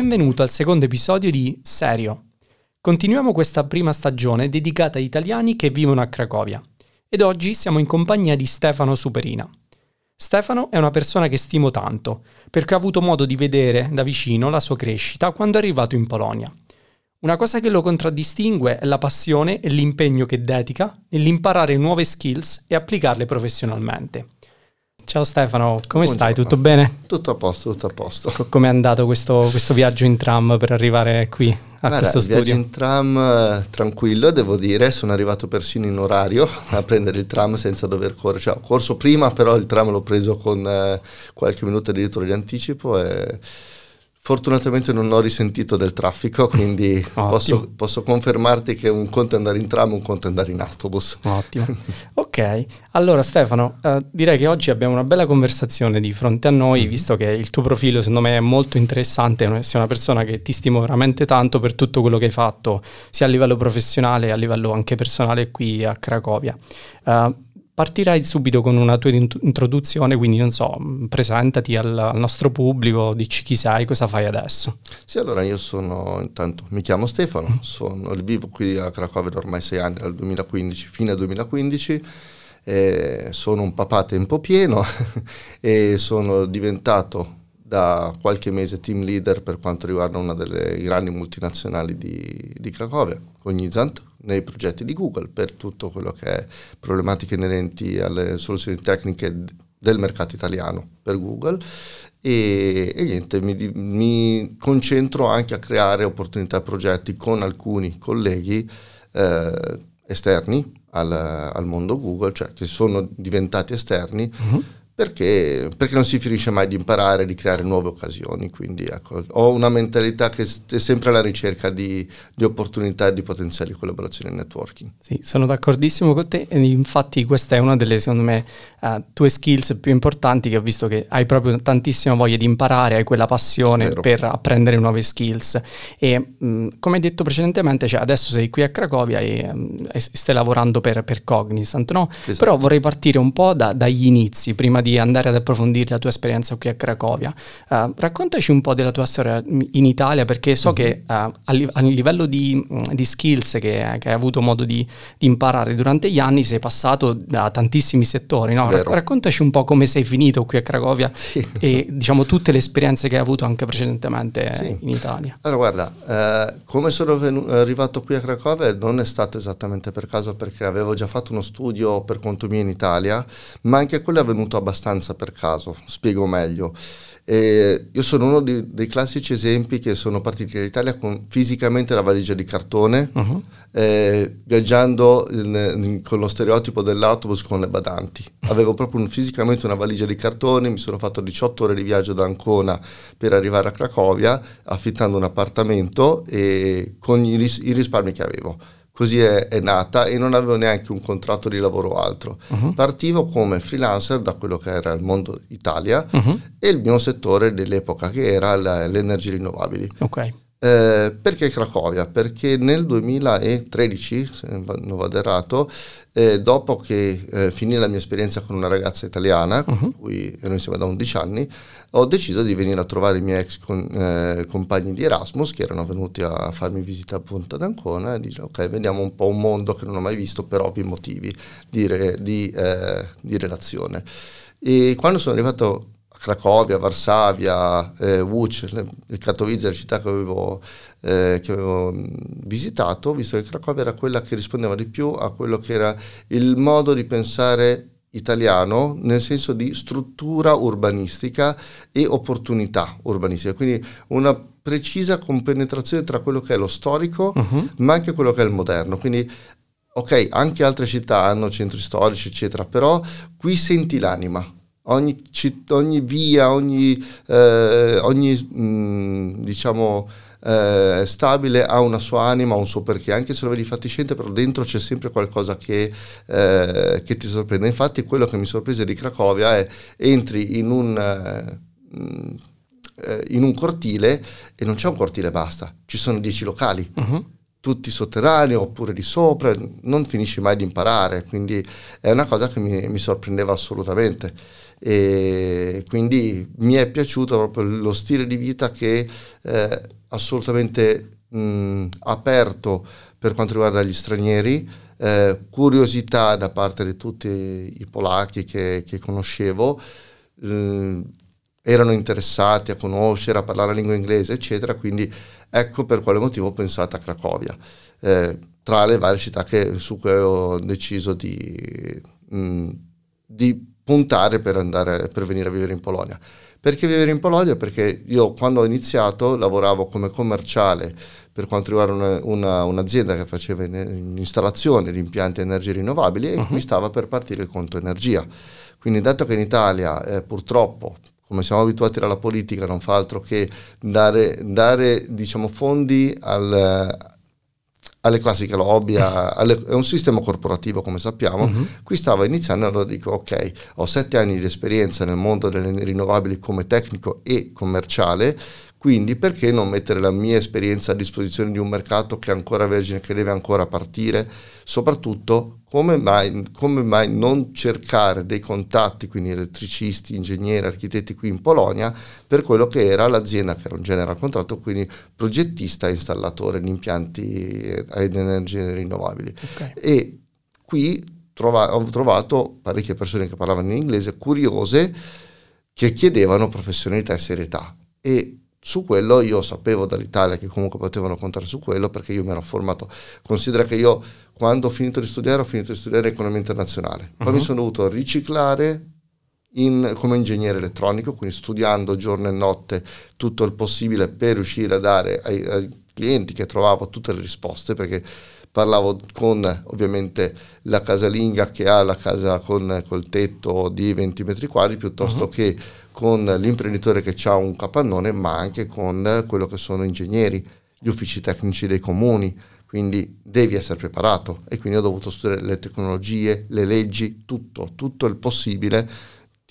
Benvenuto al secondo episodio di Serio. Continuiamo questa prima stagione dedicata agli italiani che vivono a Cracovia ed oggi siamo in compagnia di Stefano Superina. Stefano è una persona che stimo tanto perché ho avuto modo di vedere da vicino la sua crescita quando è arrivato in Polonia. Una cosa che lo contraddistingue è la passione e l'impegno che dedica nell'imparare nuove skills e applicarle professionalmente. Ciao Stefano, come Buongiorno. stai? Tutto bene? Tutto a posto, tutto a posto. Co- Come è andato questo, questo viaggio in tram per arrivare qui a Guarda, questo il viaggio studio? in tram eh, tranquillo, devo dire, sono arrivato persino in orario a prendere il tram senza dover correre. Cioè, ho corso prima, però il tram l'ho preso con eh, qualche minuto addirittura di anticipo e fortunatamente non ho risentito del traffico, quindi posso, posso confermarti che un conto è andare in tram, un conto è andare in autobus. Ottimo. Ok, allora Stefano, eh, direi che oggi abbiamo una bella conversazione di fronte a noi, visto che il tuo profilo secondo me è molto interessante, sei una persona che ti stimo veramente tanto per tutto quello che hai fatto, sia a livello professionale che a livello anche personale qui a Cracovia. Uh, Partirei subito con una tua introduzione, quindi non so, presentati al, al, nostro pubblico, dici chi sei, cosa fai adesso. Sì, allora io sono, intanto, mi chiamo Stefano, sono, vivo qui a Cracovia da ormai sei anni, dal 2015, fine 2015, eh, sono un papà a tempo pieno e sono diventato da qualche mese team leader per quanto riguarda una delle grandi multinazionali di, di Cracovia, Cognizant, nei progetti di Google per tutto quello che è problematiche inerenti alle soluzioni tecniche del mercato italiano per Google e, e niente, mi, mi, concentro anche a creare opportunità e progetti con alcuni colleghi eh, esterni al, al, mondo Google, cioè che sono diventati esterni. Uh-huh perché, perché, non si finisce mai di imparare, di creare nuove occasioni. Quindi ecco, ho una mentalità che è sempre alla ricerca di, di opportunità e di potenziali collaborazioni e networking. Sì, sono d'accordissimo con te. Infatti, questa è una delle, secondo me, uh, tue skills più importanti che ho visto che hai proprio tantissima voglia di imparare, hai quella passione Vero. per apprendere nuove skills. E mh, come hai detto precedentemente, cioè adesso sei qui a Cracovia e, um, e stai lavorando per, per Cognizant, no? Esatto. Però vorrei partire un po' da, dagli inizi, prima di andare ad approfondire la tua esperienza qui a Cracovia. Uh, raccontaci un po' della tua storia in Italia, perché so mm-hmm. che uh, a, li- a, livello di, di skills che, che, hai avuto modo di, di, imparare durante gli anni sei passato da tantissimi settori. No? Rac- raccontaci un po' come sei finito qui a Cracovia sì. e diciamo tutte le esperienze che hai avuto anche precedentemente sì. in Italia. Allora guarda, eh, come sono venu- arrivato qui a Cracovia non è stato esattamente per caso perché avevo già fatto uno studio per conto mio in Italia, ma anche quello è avvenuto abbastanza per caso, spiego meglio. Eh, io sono uno di, dei classici esempi che sono partiti dall'Italia con fisicamente la valigia di cartone, uh-huh. eh, viaggiando in, in, con lo stereotipo dell'autobus con le badanti. Avevo proprio un, fisicamente una valigia di cartone, mi sono fatto 18 ore di viaggio da Ancona per arrivare a Cracovia, affittando un appartamento e con i, ris- i risparmi che avevo così è, è, nata e non avevo neanche un contratto di lavoro altro. Uh-huh. Partivo come freelancer da quello che era il mondo Italia uh-huh. e il mio settore dell'epoca che era la, le energie rinnovabili. Ok. Eh, perché Cracovia? Perché nel 2013, se non vado errato, eh, dopo che eh, finì la mia esperienza con una ragazza italiana, uh-huh. con cui ero insieme da 11 anni, ho deciso di venire a trovare i miei ex con, eh, compagni di Erasmus che erano venuti a farmi visita a Punta d'Ancona e dire ok, vediamo un po' un mondo che non ho mai visto per ovvi motivi di, re, di, eh, di relazione. E quando sono arrivato Cracovia, Varsavia, eh, il Katowice, la città che avevo, eh, che avevo visitato, visto che Cracovia era quella che rispondeva di più a quello che era il modo di pensare italiano nel senso di struttura urbanistica e opportunità urbanistica, quindi una precisa compenetrazione tra quello che è lo storico uh-huh. ma anche quello che è il moderno. Quindi ok, anche altre città hanno centri storici, eccetera, però qui senti l'anima, ogni, citt- ogni via, ogni, eh, ogni mh, diciamo, eh, stabile ha una sua anima, un suo perché, anche se lo vedi fatiscente, però dentro c'è sempre qualcosa che, eh, che ti sorprende. Infatti quello che mi sorprese di Cracovia è entri in un... Eh, in un cortile e non c'è un cortile basta, ci sono dieci locali. Uh-huh tutti sotterranei oppure di sopra, non finisci mai di imparare, quindi è una cosa che mi, mi sorprendeva assolutamente. E quindi mi è piaciuto proprio lo stile di vita che è assolutamente mh, aperto per quanto riguarda gli stranieri, eh, curiosità da parte di tutti i polacchi che, che conoscevo, eh, erano interessati a conoscere, a parlare la lingua inglese, eccetera, quindi ecco per quale motivo ho pensato a Cracovia, eh, tra le varie città che, su cui ho deciso di, mh, di puntare per, andare, per venire a vivere in Polonia. Perché vivere in Polonia? Perché io quando ho iniziato lavoravo come commerciale per quanto riguarda una, una, un'azienda che faceva in, in installazione di impianti energie rinnovabili e uh-huh. mi stava per partire il conto energia. Quindi dato che in Italia eh, purtroppo come siamo abituati dalla politica, non fa altro che dare, dare diciamo, fondi al, alle classiche lobby, a, alle, è un sistema corporativo come sappiamo, uh-huh. qui stavo iniziando e allora dico ok, ho sette anni di esperienza nel mondo delle rinnovabili come tecnico e commerciale, quindi perché non mettere la mia esperienza a disposizione di un mercato che è ancora vergine, che deve ancora partire? Soprattutto come mai, come mai non cercare dei contatti, quindi elettricisti, ingegneri, architetti qui in Polonia, per quello che era l'azienda che era un general contratto, quindi progettista e installatore di impianti ad energie rinnovabili. Okay. E qui trova, ho trovato parecchie persone che parlavano in inglese curiose che chiedevano professionalità e serietà. E su quello io sapevo dall'Italia che comunque potevano contare su quello perché io mi ero formato. Considera che io quando ho finito di studiare ho finito di studiare economia internazionale, poi uh-huh. mi mhm. sono dovuto riciclare in, come ingegnere elettronico, quindi studiando giorno e notte tutto il possibile per riuscire a dare ai, ai clienti che trovavo tutte le risposte perché parlavo con ovviamente la casalinga che ha la casa con col tetto di 20 metri quadri piuttosto uh-huh. che con l'imprenditore che ha un capannone, ma anche con quello che sono ingegneri, gli uffici tecnici dei comuni. Quindi devi essere preparato e quindi ho dovuto studiare le tecnologie, le leggi, tutto, tutto il possibile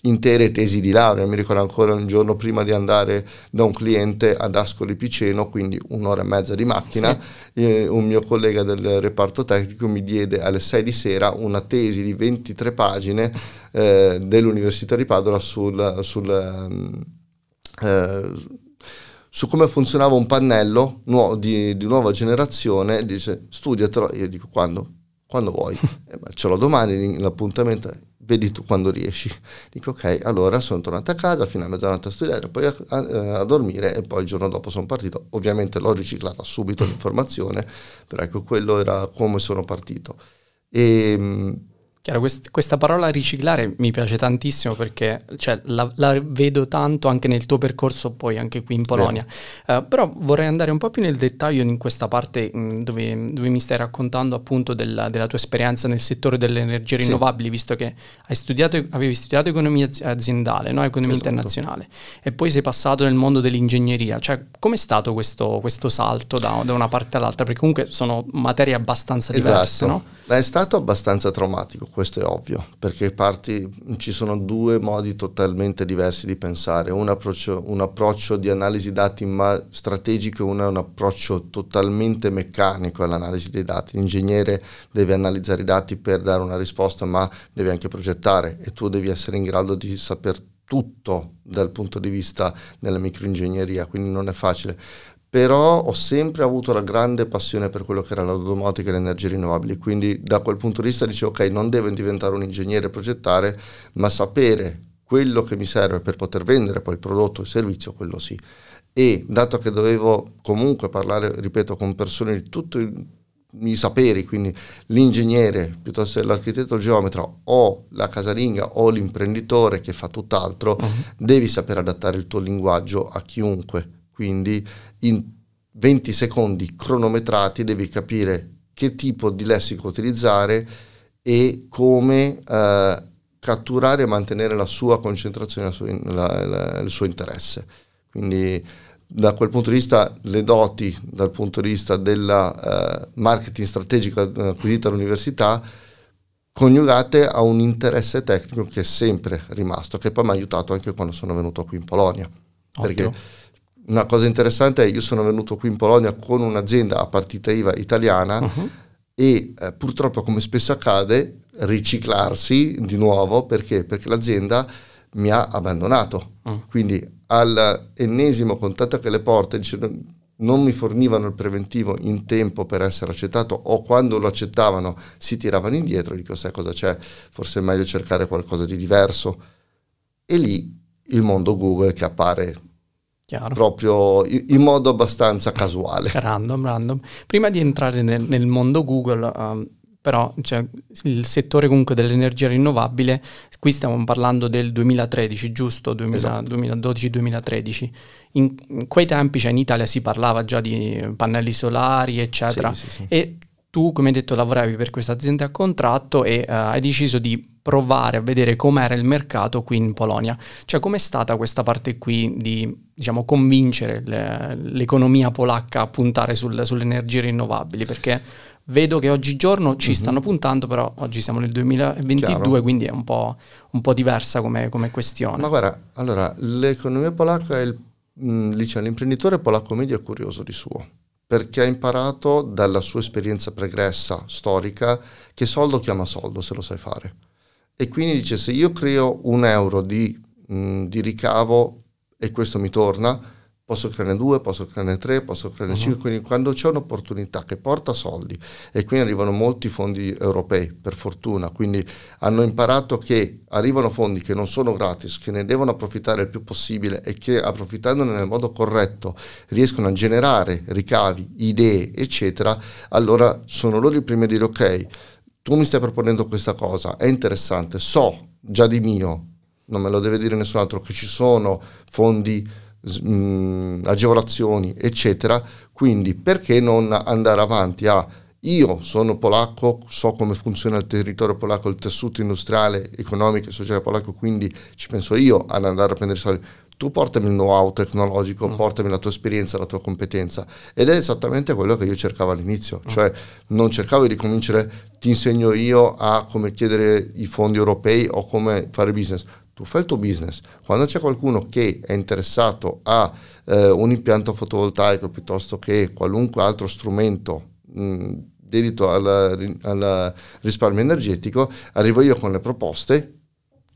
intere tesi di laurea. Mi ricordo ancora un giorno prima di andare da un cliente ad Ascoli Piceno, quindi un'ora e mezza di macchina, sì. eh, un mio collega del reparto tecnico mi diede alle 6 di sera una tesi di 23 pagine eh, dell'Università di Padova sul, sul eh, su come funzionava un pannello nuovo, di, di, nuova generazione, dice studiatelo, io dico quando? Quando vuoi, eh, ce l'ho domani l'appuntamento, vedi tu quando riesci. Dico ok, allora sono tornato a casa fino a mezzanotte a studiare, poi a, a, a, dormire e poi il giorno dopo sono partito. Ovviamente l'ho riciclata subito l'informazione, però ecco, quello era come sono partito. E, ehm, Chiaro, quest- questa parola riciclare mi piace tantissimo perché cioè, la, la, vedo tanto anche nel tuo percorso, poi anche qui in Polonia. Uh, però vorrei andare un po' più nel dettaglio in questa parte mh, dove, dove, mi stai raccontando appunto della, della, tua esperienza nel settore delle energie rinnovabili, sì. visto che studiato, avevi studiato economia aziendale, no? economia esatto. internazionale, e poi sei passato nel mondo dell'ingegneria. Cioè, com'è stato questo, questo salto da, da, una parte all'altra? Perché comunque sono materie abbastanza diverse, esatto. no? È stato abbastanza traumatico questo è ovvio, perché parti, ci sono due modi totalmente diversi di pensare, un approccio, un approccio di analisi dati ma strategico e uno è un approccio totalmente meccanico all'analisi dei dati. L'ingegnere deve analizzare i dati per dare una risposta, ma deve anche progettare e tu devi essere in grado di saper tutto dal punto di vista della microingegneria, quindi non è facile però ho sempre avuto la grande passione per quello che era la domotica e le energie rinnovabili, quindi da quel punto di vista dicevo ok, non devo diventare un ingegnere e progettare, ma sapere quello che mi serve per poter vendere poi il prodotto o il servizio, quello sì. E dato che dovevo comunque parlare, ripeto, con persone di tutti i saperi, quindi l'ingegnere piuttosto che l'architetto il geometra o la casalinga o l'imprenditore che fa tutt'altro, uh-huh. devi sapere adattare il tuo linguaggio a chiunque. Quindi in 20 secondi cronometrati devi capire che tipo di lessico utilizzare e come eh, catturare e mantenere la sua concentrazione, la la, la, il suo interesse. Quindi da quel punto di vista le doti dal punto di vista del uh, marketing strategico acquisito all'università coniugate a un interesse tecnico che è sempre rimasto, che poi mi ha aiutato anche quando sono venuto qui in Polonia. Ottimo. Perché una cosa interessante è che io sono venuto qui in Polonia con un'azienda a partita IVA italiana uh-huh. e eh, purtroppo come spesso accade riciclarsi di nuovo perché? Perché l'azienda mi ha abbandonato. Mm. Quindi all'ennesimo contatto che le porte dice non mi fornivano il preventivo in tempo per essere accettato o quando lo accettavano si tiravano indietro, dico sai cosa c'è, forse è meglio cercare qualcosa di diverso. E lì il mondo Google che appare Chiaro. proprio in modo abbastanza casuale. Random, random. Prima di entrare nel, nel mondo Google, um, però cioè, il settore comunque dell'energia rinnovabile, qui stiamo parlando del 2013, giusto? esatto. 2012-2013. In, in, quei tempi cioè, in Italia si parlava già di pannelli solari, eccetera. Sì, sì, sì. E tu, come hai detto, lavoravi per questa azienda a contratto e uh, hai deciso di provare a vedere com'era il mercato qui in Polonia. Cioè, com'è stata questa parte qui di, diciamo, convincere le, l'economia polacca a puntare sul, sulle energie rinnovabili? Perché Vedo che oggigiorno ci mm-hmm. stanno puntando, però oggi siamo nel 2022, Chiaro. quindi è un po', un po diversa come, come, questione. Ma guarda, allora, l'economia polacca, il, mh, diciamo, l'imprenditore polacco medio è curioso di suo, perché ha imparato dalla sua esperienza pregressa, storica, che soldo chiama soldo se lo sai fare. E quindi dice, se io creo un euro di, mh, di ricavo e questo mi torna, posso crearne due, posso crearne tre, posso crearne uh-huh. cinque, quindi quando c'è un'opportunità che porta soldi e quindi arrivano molti fondi europei, per fortuna, quindi hanno imparato che arrivano fondi che non sono gratis, che ne devono approfittare il più possibile e che approfittandone nel modo corretto riescono a generare ricavi, idee, eccetera, allora sono loro i primi a dire ok, tu mi stai proponendo questa cosa, è interessante, so già di mio, non me lo deve dire nessun altro, che ci sono fondi mh, mm, agevolazioni, eccetera. Quindi perché non andare avanti a io sono polacco, so come funziona il territorio polacco, il tessuto industriale, economico e sociale polacco, quindi ci penso io ad andare a prendere soldi. Tu portami il know-how tecnologico, mm. portami la tua esperienza, la tua competenza. Ed è esattamente quello che io cercavo all'inizio, mm. cioè non cercavo di convincere, ti insegno io a come chiedere i fondi europei o come fare business tu fai il tuo business. Quando c'è qualcuno che è interessato a eh, un impianto fotovoltaico piuttosto che qualunque altro strumento mh, dedito al, al risparmio energetico, arrivo io con le proposte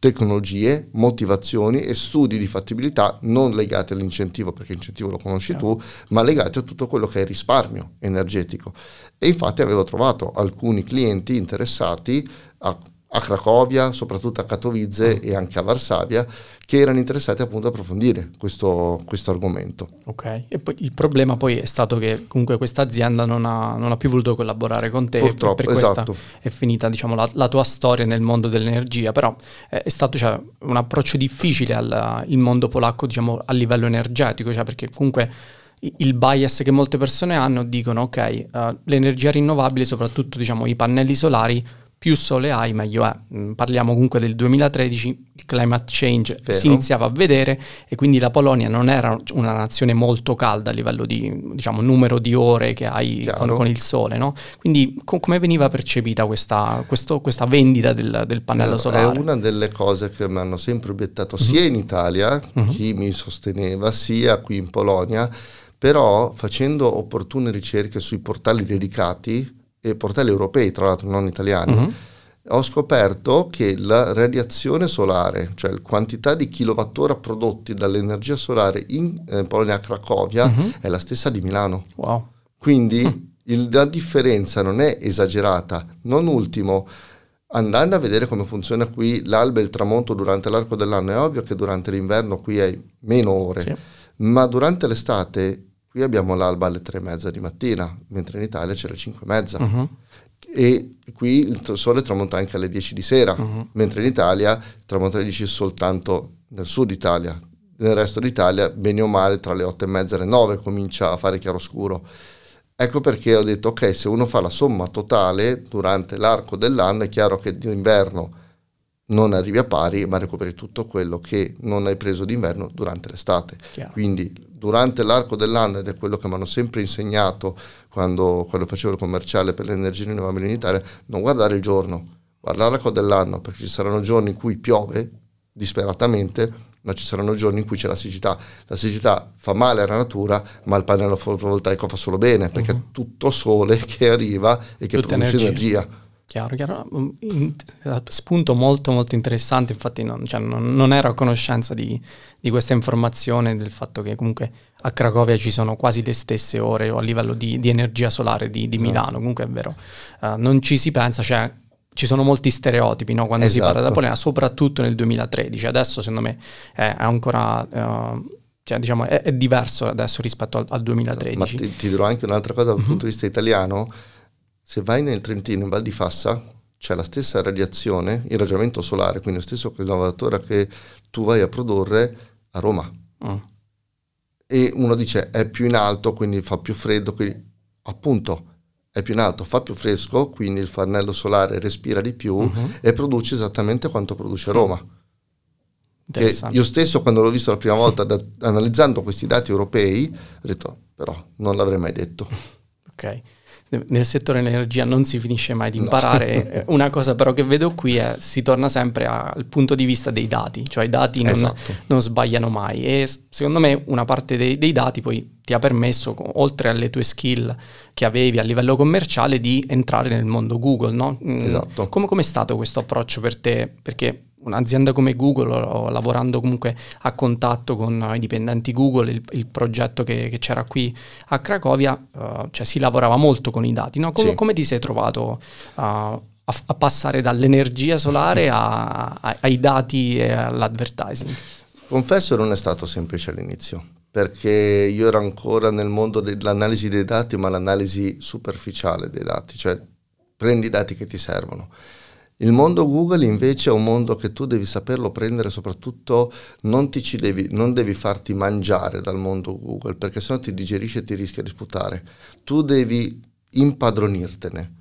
tecnologie, motivazioni e studi di fattibilità non legati all'incentivo, perché l'incentivo lo conosci tu, ma legati a tutto quello che è risparmio energetico. E infatti avevo trovato alcuni clienti interessati a a Cracovia, soprattutto a Katowice mm. e anche a Varsavia, che erano interessati appunto a approfondire questo, questo, argomento. Ok, e poi il problema poi è stato che comunque questa azienda non ha, non ha più voluto collaborare con te, Purtroppo, per esatto. è finita diciamo, la, la, tua storia nel mondo dell'energia, però è stato cioè, un approccio difficile al mondo polacco diciamo, a livello energetico, cioè perché comunque il bias che molte persone hanno dicono ok, uh, l'energia rinnovabile, soprattutto diciamo, i pannelli solari, più sole hai, meglio è. Mm, parliamo comunque del 2013, il climate change Vero. si iniziava a vedere e quindi la Polonia non era una nazione molto calda a livello di diciamo, numero di ore che hai con, con, il sole. No? Quindi co- come veniva percepita questa, questo, questa vendita del, del pannello eh, solare? È una delle cose che mi hanno sempre obiettato sia mm-hmm. in Italia, mm-hmm. chi mi sosteneva, sia qui in Polonia, però facendo opportune ricerche sui portali dedicati, e portali europei, tra l'altro non italiani, uh-huh. ho scoperto che la radiazione solare, cioè la quantità di kilowattora prodotti dall'energia solare in eh, Polonia a Cracovia, uh-huh. è la stessa di Milano. Wow. Quindi uh il, la differenza non è esagerata. Non ultimo, andando a vedere come funziona qui l'alba e il tramonto durante l'arco dell'anno, è ovvio che durante l'inverno qui hai meno ore, sì. ma durante l'estate Qui abbiamo l'alba alle tre e mezza di mattina, mentre in Italia c'è le cinque e mezza. Uh-huh. E qui il sole tramonta anche alle 10 di sera, uh-huh. mentre in Italia tramonta alle 10 soltanto nel sud Italia. Nel resto d'Italia, bene o male, tra le 8 e mezza e le 9 comincia a fare chiaroscuro. Ecco perché ho detto, ok, se uno fa la somma totale durante l'arco dell'anno, è chiaro che d'inverno non arrivi a pari, ma recuperi tutto quello che non hai preso d'inverno durante l'estate. Chiaro. Quindi durante l'arco dell'anno, ed è quello che mi hanno sempre insegnato quando, quando facevo il commerciale per le energie rinnovabili in Italia, non guardare il giorno, guardare l'arco dell'anno, perché ci saranno giorni in cui piove disperatamente, ma ci saranno giorni in cui c'è la siccità. La siccità fa male alla natura, ma il pannello fotovoltaico fa solo bene, perché uh-huh. è tutto sole che arriva e che Tutta produce energia. energia. Chiaro, chiaro. Spunto molto molto interessante, infatti non, cioè, non, non ero a conoscenza di, di, questa informazione, del fatto che comunque a Cracovia ci sono quasi le stesse ore a livello di, di energia solare di, di Milano, esatto. comunque è vero. Uh, non ci si pensa, cioè ci sono molti stereotipi no? quando esatto. si parla da Polena, soprattutto nel 2013. Adesso secondo me è, ancora... Uh, cioè, diciamo, è, è, diverso adesso rispetto al, al 2013. Ma ti, ti, dirò anche un'altra cosa dal mm-hmm. punto di vista italiano se vai nel Trentino, in Val di Fassa, c'è la stessa radiazione, il ragionamento solare, quindi lo stesso lavoratore che tu vai a produrre a Roma. Mm. E uno dice è più in alto, quindi fa più freddo, quindi appunto è più in alto, fa più fresco, quindi il pannello solare respira di più mm-hmm. e produce esattamente quanto produce Roma. io stesso quando l'ho visto la prima volta da, analizzando questi dati europei ho detto però non l'avrei mai detto. ok nel settore dell'energia non si finisce mai di imparare. No. Una cosa però che vedo qui è si torna sempre al punto di vista dei dati, cioè i dati non, esatto. non sbagliano mai e secondo me una parte dei, dei, dati poi ti ha permesso, oltre alle tue skill che avevi a livello commerciale, di entrare nel mondo Google, no? Mm, esatto. Come è stato questo approccio per te? Perché un'azienda come Google, lavorando comunque a contatto con i dipendenti Google, il, il progetto che, che, c'era qui a Cracovia, uh, cioè si lavorava molto con i dati. No? Com- sì. Come ti sei trovato uh, a, a, passare dall'energia solare a, a, ai dati e all'advertising? Confesso non è stato semplice all'inizio, perché io ero ancora nel mondo dell'analisi dei dati, ma l'analisi superficiale dei dati, cioè prendi i dati che ti servono il mondo Google invece è un mondo che tu devi saperlo prendere, soprattutto non, devi, non devi farti mangiare dal mondo Google, perché sennò ti digerisce e ti rischia di sputare. Tu devi impadronirtene.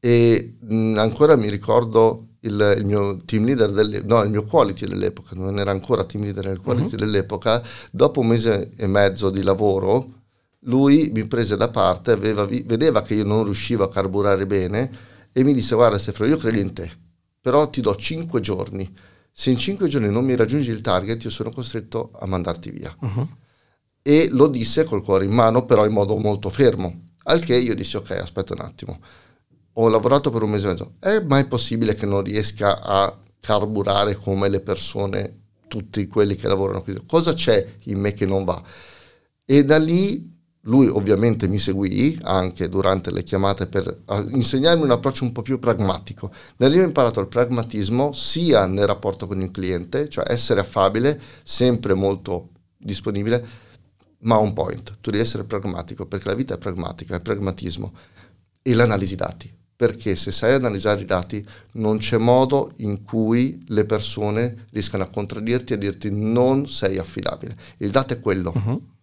E mh, ancora mi ricordo il, il, mio team leader, delle, no, il mio quality dell'epoca, non era ancora team leader nel quality uh-huh. dell'epoca, dopo un mese e mezzo di lavoro, lui mi prese da parte, aveva, vedeva che io non riuscivo a carburare bene e mi disse guarda Stefano io credo in te, però ti do 5 giorni, se in 5 giorni non mi raggiungi il target io sono costretto a mandarti via. Uh-huh. E lo disse col cuore in mano, però in modo molto fermo, al che io dissi ok aspetta un attimo, ho lavorato per un mese e mezzo, è mai possibile che non riesca a carburare come le persone, tutti quelli che lavorano qui? Cosa c'è in me che non va? E da lì lui ovviamente mi seguì anche durante le chiamate per insegnarmi un approccio un po' più pragmatico. Da lì ho imparato il pragmatismo sia nel rapporto con il cliente, cioè essere affabile, sempre molto disponibile, ma on point. Tu devi essere pragmatico perché la vita è pragmatica, è pragmatismo. E l'analisi dati. Perché se sai analizzare i dati non c'è modo in cui le persone riescano a contraddirti e a dirti non sei affidabile. Il dato è quello. Uh-huh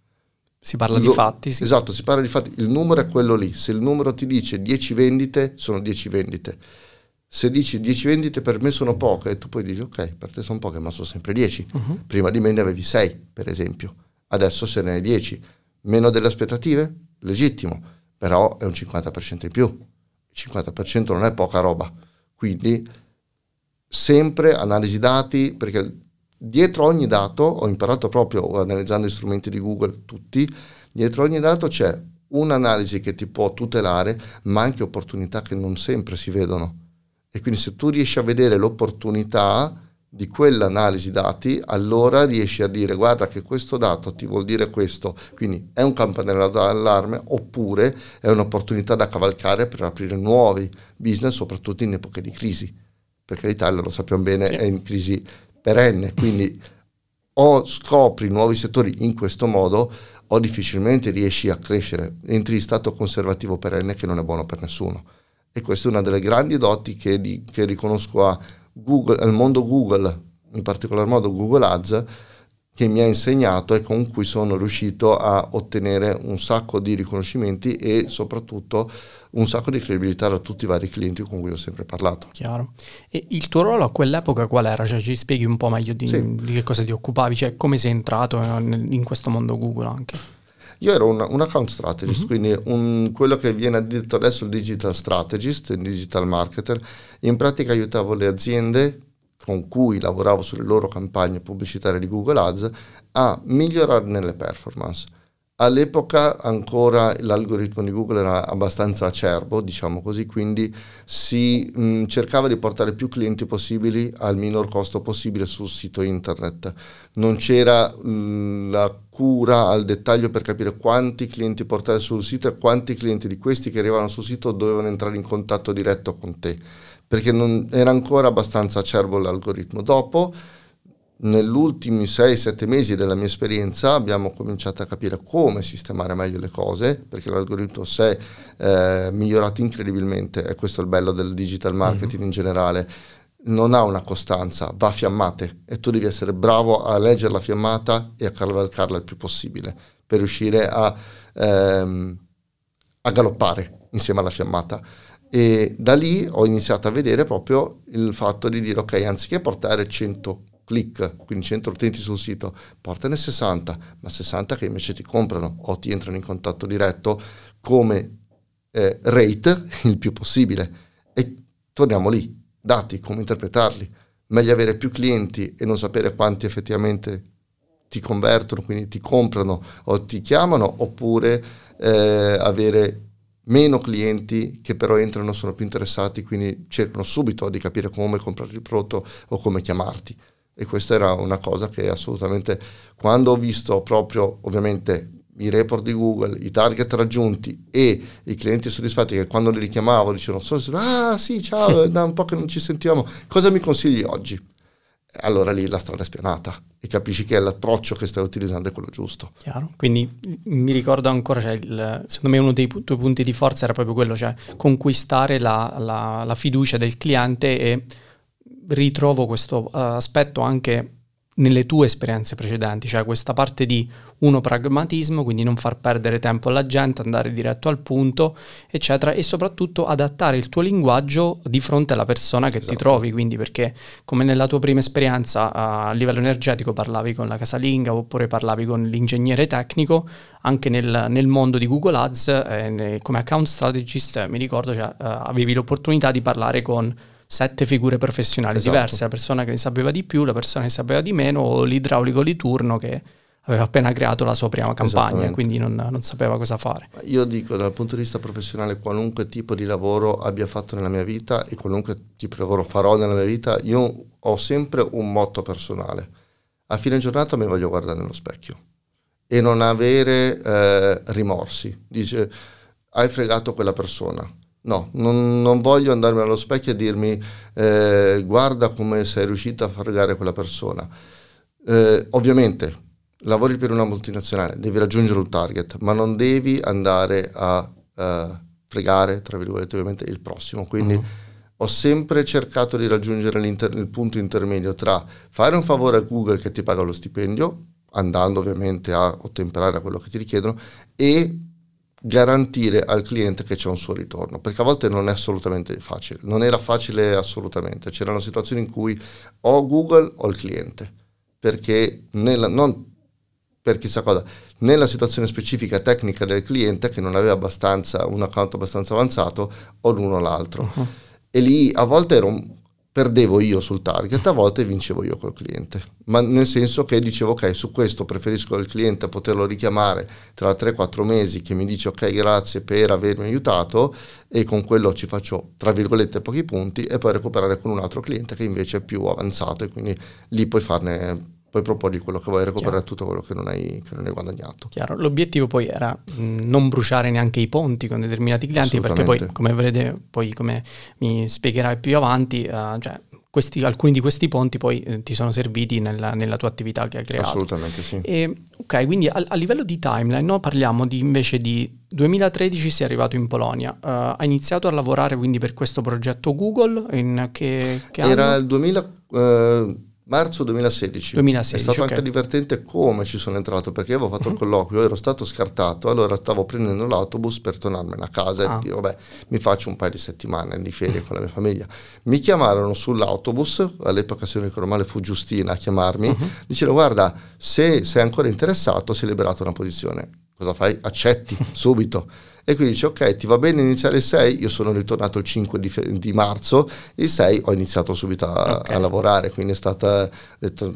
si parla di fatti. Sì. Esatto, si parla di fatti. Il numero è quello lì. Se il numero ti dice 10 vendite, sono 10 vendite. Se dici 10 vendite per me sono poche, tu poi dici ok, per te sono poche, ma sono sempre 10. Uh-huh. Mhm. Prima di me ne avevi 6, per esempio. Adesso se ne hai 10. Meno delle aspettative? Legittimo, però è un 50% in più. Il 50% non è poca roba. Quindi sempre analisi dati, perché dietro ogni dato, ho imparato proprio analizzando gli strumenti di Google tutti, dietro ogni dato c'è un'analisi che ti può tutelare, ma anche opportunità che non sempre si vedono. E quindi se tu riesci a vedere l'opportunità di quell'analisi dati, allora riesci a dire guarda che questo dato ti vuol dire questo, quindi è un campanello d'allarme oppure è un'opportunità da cavalcare per aprire nuovi business, soprattutto in epoche di crisi, perché l'Italia, lo sappiamo bene, sì. è in crisi perenne, quindi o scopri nuovi settori in questo modo o difficilmente riesci a crescere, entri in stato conservativo perenne che non è buono per nessuno. E questa è una delle grandi doti che, di, che riconosco Google, al mondo Google, in particolar modo Google Ads, che mi ha insegnato e con cui sono riuscito a ottenere un sacco di riconoscimenti e soprattutto un sacco di credibilità da tutti i vari clienti con cui ho sempre parlato. Chiaro. E il tuo ruolo a quell'epoca qual era? Cioè ci spieghi un po' meglio di, sì. di che cosa ti occupavi? Cioè come sei entrato in questo mondo Google anche? Io ero un, un account strategist, uh-huh. quindi un, quello che viene detto adesso il digital strategist, il digital marketer. In pratica aiutavo le aziende con cui lavoravo sulle loro campagne pubblicitarie di Google Ads a migliorare nelle performance. All'epoca ancora l'algoritmo di Google era abbastanza acerbo, diciamo così, quindi si mh, cercava di portare più clienti possibili al minor costo possibile sul sito internet. Non c'era mh, la cura al dettaglio per capire quanti clienti portare sul sito e quanti clienti di questi che arrivavano sul sito dovevano entrare in contatto diretto con te, perché non, era ancora abbastanza acerbo l'algoritmo. Dopo negli ultimi 6-7 mesi della mia esperienza abbiamo cominciato a capire come sistemare meglio le cose, perché l'algoritmo si è eh, migliorato incredibilmente, e questo è il bello del digital marketing mm-hmm. in generale, non ha una costanza, va a fiammate e tu devi essere bravo a leggere la fiammata e a cavalcarla il più possibile per riuscire a, ehm, a galoppare insieme alla fiammata. E da lì ho iniziato a vedere proprio il fatto di dire ok, anziché portare 100 click, quindi 100 utenti sul sito, portane 60, ma 60 che invece ti comprano o ti entrano in contatto diretto come eh, rate il più possibile. E torniamo lì, dati, come interpretarli. Meglio avere più clienti e non sapere quanti effettivamente ti convertono, quindi ti comprano o ti chiamano, oppure eh, avere meno clienti che però entrano, sono più interessati, quindi cercano subito di capire come comprare il prodotto o come chiamarti. E questa era una cosa che assolutamente, quando ho visto proprio, ovviamente, i report di Google, i target raggiunti e i clienti soddisfatti che quando li richiamavo dicevano, ah sì, ciao, da un po' che non ci sentiamo, cosa mi consigli oggi? Allora lì la strada è spianata e capisci che l'approccio che stai utilizzando è quello giusto. Chiaro, quindi mi ricordo ancora, cioè, il, secondo me uno dei tuoi punti di forza era proprio quello, cioè conquistare la, la, la fiducia del cliente e ritrovo questo uh, aspetto anche nelle tue esperienze precedenti, cioè questa parte di uno pragmatismo, quindi non far perdere tempo alla gente, andare diretto al punto, eccetera, e soprattutto adattare il tuo linguaggio di fronte alla persona che esatto. ti trovi, quindi perché come nella tua prima esperienza a livello energetico parlavi con la casalinga oppure parlavi con l'ingegnere tecnico, anche nel, nel mondo di Google Ads eh, come account strategist mi ricordo cioè, uh, avevi l'opportunità di parlare con sette figure professionali esatto. diverse, la persona che ne sapeva di più, la persona che sapeva di meno o l'idraulico di turno che aveva appena creato la sua prima campagna e quindi non, non, sapeva cosa fare. Io dico dal punto di vista professionale qualunque tipo di lavoro abbia fatto nella mia vita e qualunque tipo di lavoro farò nella mia vita, io ho sempre un motto personale. A fine giornata mi voglio guardare nello specchio e non avere eh, rimorsi. Dice, hai fregato quella persona, No, non, non, voglio andarmi allo specchio e dirmi eh, guarda come sei riuscito a fregare quella persona. Eh, ovviamente lavori per una multinazionale, devi raggiungere un target, ma non devi andare a uh, fregare, tra virgolette, ovviamente il prossimo. Quindi uh-huh. ho sempre cercato di raggiungere il punto intermedio tra fare un favore a Google che ti paga lo stipendio, andando ovviamente a ottemperare a quello che ti richiedono, e garantire al cliente che c'è un suo ritorno, perché a volte non è assolutamente facile, non era facile assolutamente, c'erano situazioni in cui o Google o il cliente, perché nella, non per chissà cosa, nella situazione specifica tecnica del cliente che non aveva abbastanza, un account abbastanza avanzato, o l'uno o l'altro. Uh-huh. E lì a volte ero un, perdevo io sul target, a volte vincevo io col cliente, ma nel senso che dicevo ok, su questo preferisco il cliente poterlo richiamare tra 3-4 mesi che mi dice ok grazie per avermi aiutato e con quello ci faccio tra virgolette pochi punti e poi recuperare con un altro cliente che invece è più avanzato e quindi lì puoi farne puoi proporgli quello che vuoi, recuperare Chiaro. tutto quello che non, hai, che non hai guadagnato. Chiaro, l'obiettivo poi era mh, non bruciare neanche i ponti con determinati clienti, perché poi, come vedete, poi come mi spiegherai più avanti, uh, cioè, questi, alcuni di questi ponti poi eh, ti sono serviti nella, nella, tua attività che hai creato. Assolutamente sì. E, ok, quindi a, a livello di timeline, no, parliamo di, invece di 2013 sei arrivato in Polonia, uh, hai iniziato a lavorare quindi per questo progetto Google in che, che Era anno? il 2000... Marzo 2016. 2016 è stato okay. anche divertente come ci sono entrato perché avevo fatto il mhm. colloquio, ero stato scartato, allora stavo prendendo l'autobus per tornarmene a casa ah. e dire vabbè mi faccio un paio di settimane di ferie con la mia famiglia. Mi chiamarono sull'autobus, all'epoca se non ricordo male fu Giustina a chiamarmi, uh-huh. diceva guarda se sei ancora interessato si è liberata una posizione, cosa fai? Accetti subito e quindi dice ok ti va bene iniziare il 6 io sono ritornato il 5 di, di marzo il 6 ho iniziato subito a, okay. a lavorare quindi è stata detto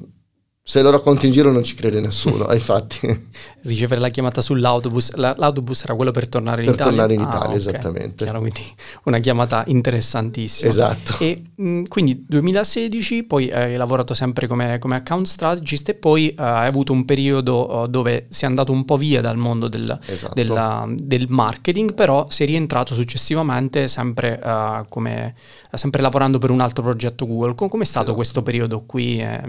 se lo racconti in giro non ci crede nessuno, infatti. Ricevere la chiamata sull'autobus, la, l'autobus era quello per tornare in per Italia? Per tornare in Italia, ah, okay. esattamente. Chiaro, quindi una chiamata interessantissima. Esatto. E mh, quindi 2016, poi hai lavorato sempre come, come account strategist e poi uh, hai avuto un periodo uh, dove sei andato un po' via dal mondo del, esatto. della, del marketing, però sei rientrato successivamente sempre, uh, come, sempre lavorando per un altro progetto Google. Com- è stato esatto. questo periodo qui? Eh,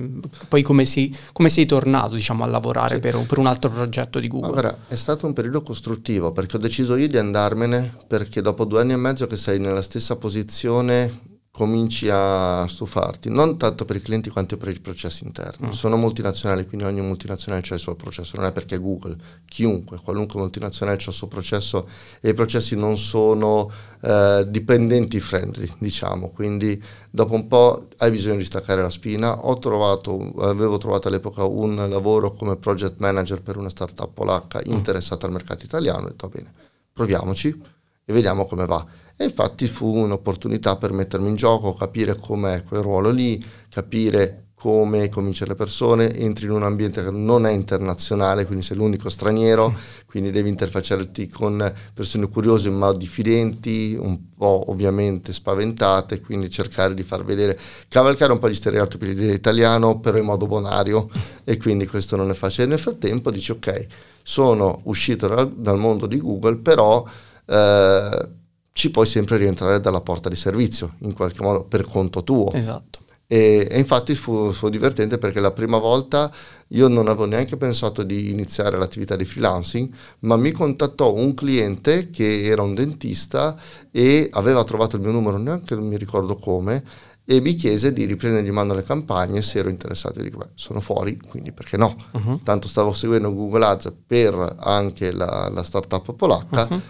poi come si come sei tornato diciamo, a lavorare sì. per, un, per, un, altro progetto di Google? Guarda, è stato un periodo costruttivo perché ho deciso io di andarmene perché dopo due anni e mezzo che sei nella stessa posizione cominci a stufarti, non tanto per i clienti quanto per i processi interni. Mm. Sono multinazionali, quindi ogni multinazionale ha il suo processo, non è perché Google, chiunque, qualunque multinazionale ha il suo processo e i processi non sono eh, dipendenti friendly, diciamo, quindi dopo un po' hai bisogno di staccare la spina. Ho trovato, avevo trovato all'epoca un lavoro come project manager per una startup polacca mm. interessata al mercato italiano, ho detto bene, proviamoci e vediamo come va e infatti fu un'opportunità per mettermi in gioco, capire com'è quel ruolo lì, capire come cominciano le persone, entri in un ambiente che non è internazionale, quindi sei l'unico straniero, quindi devi interfacciarti con persone curiose ma diffidenti, un po' ovviamente spaventate, quindi cercare di far vedere, cavalcare un po' gli stereotipi dell'italiano, però in modo bonario, e quindi questo non è facile. Nel frattempo dici ok, sono uscito dal, dal mondo di Google, però... Eh, ci puoi sempre rientrare dalla porta di servizio, in qualche modo per conto tuo. Esatto. E, e infatti fu, fu, divertente perché la prima volta io non avevo neanche pensato di iniziare l'attività di freelancing, ma mi contattò un cliente che era un dentista e aveva trovato il mio numero, neanche non mi ricordo come, e mi chiese di riprendere in mano le campagne se ero interessato. Io dico, beh, sono fuori, quindi perché no? Uh-huh. Tanto stavo seguendo Google Ads per anche la, la startup polacca. Uh-huh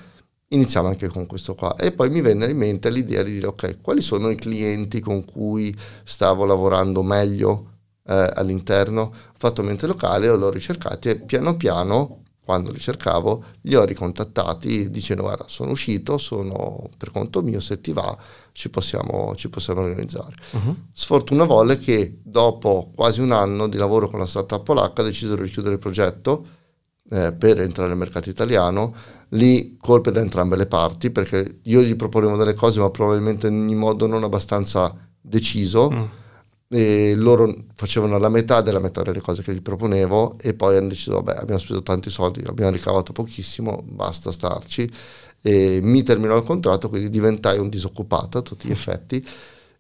iniziamo anche con questo qua. E poi mi venne in mente l'idea di dire, ok, quali sono i clienti con cui stavo lavorando meglio eh, all'interno? Ho fatto mente locale, l'ho ricercati e piano piano, quando li cercavo, li ho ricontattati dicendo, guarda, sono uscito, sono per conto mio, se ti va ci possiamo, ci possiamo organizzare. Uh-huh. Sfortuna volle che dopo quasi un anno di lavoro con la startup polacca decisero di chiudere il progetto eh, per entrare nel mercato italiano, lì colpe da entrambe le parti perché io gli proponevo delle cose ma probabilmente in modo non abbastanza deciso. Mm. e loro facevano la metà della metà delle cose che gli proponevo e poi hanno deciso vabbè abbiamo speso tanti soldi, abbiamo ricavato pochissimo, basta starci. E mi terminò il contratto quindi diventai un disoccupato a tutti gli effetti.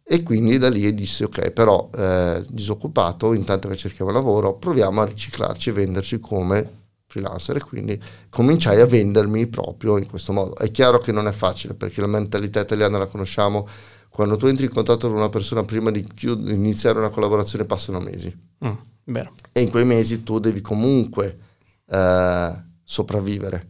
E quindi da lì dissi ok però eh, disoccupato intanto che cerchiamo lavoro proviamo a riciclarci e venderci come freelancer e quindi cominciai a vendermi proprio in questo modo. È chiaro che non è facile perché la mentalità italiana la conosciamo, quando tu entri in contatto con una persona prima di chiud- iniziare una collaborazione passano mesi. Mm, e in quei mesi tu devi comunque eh, sopravvivere.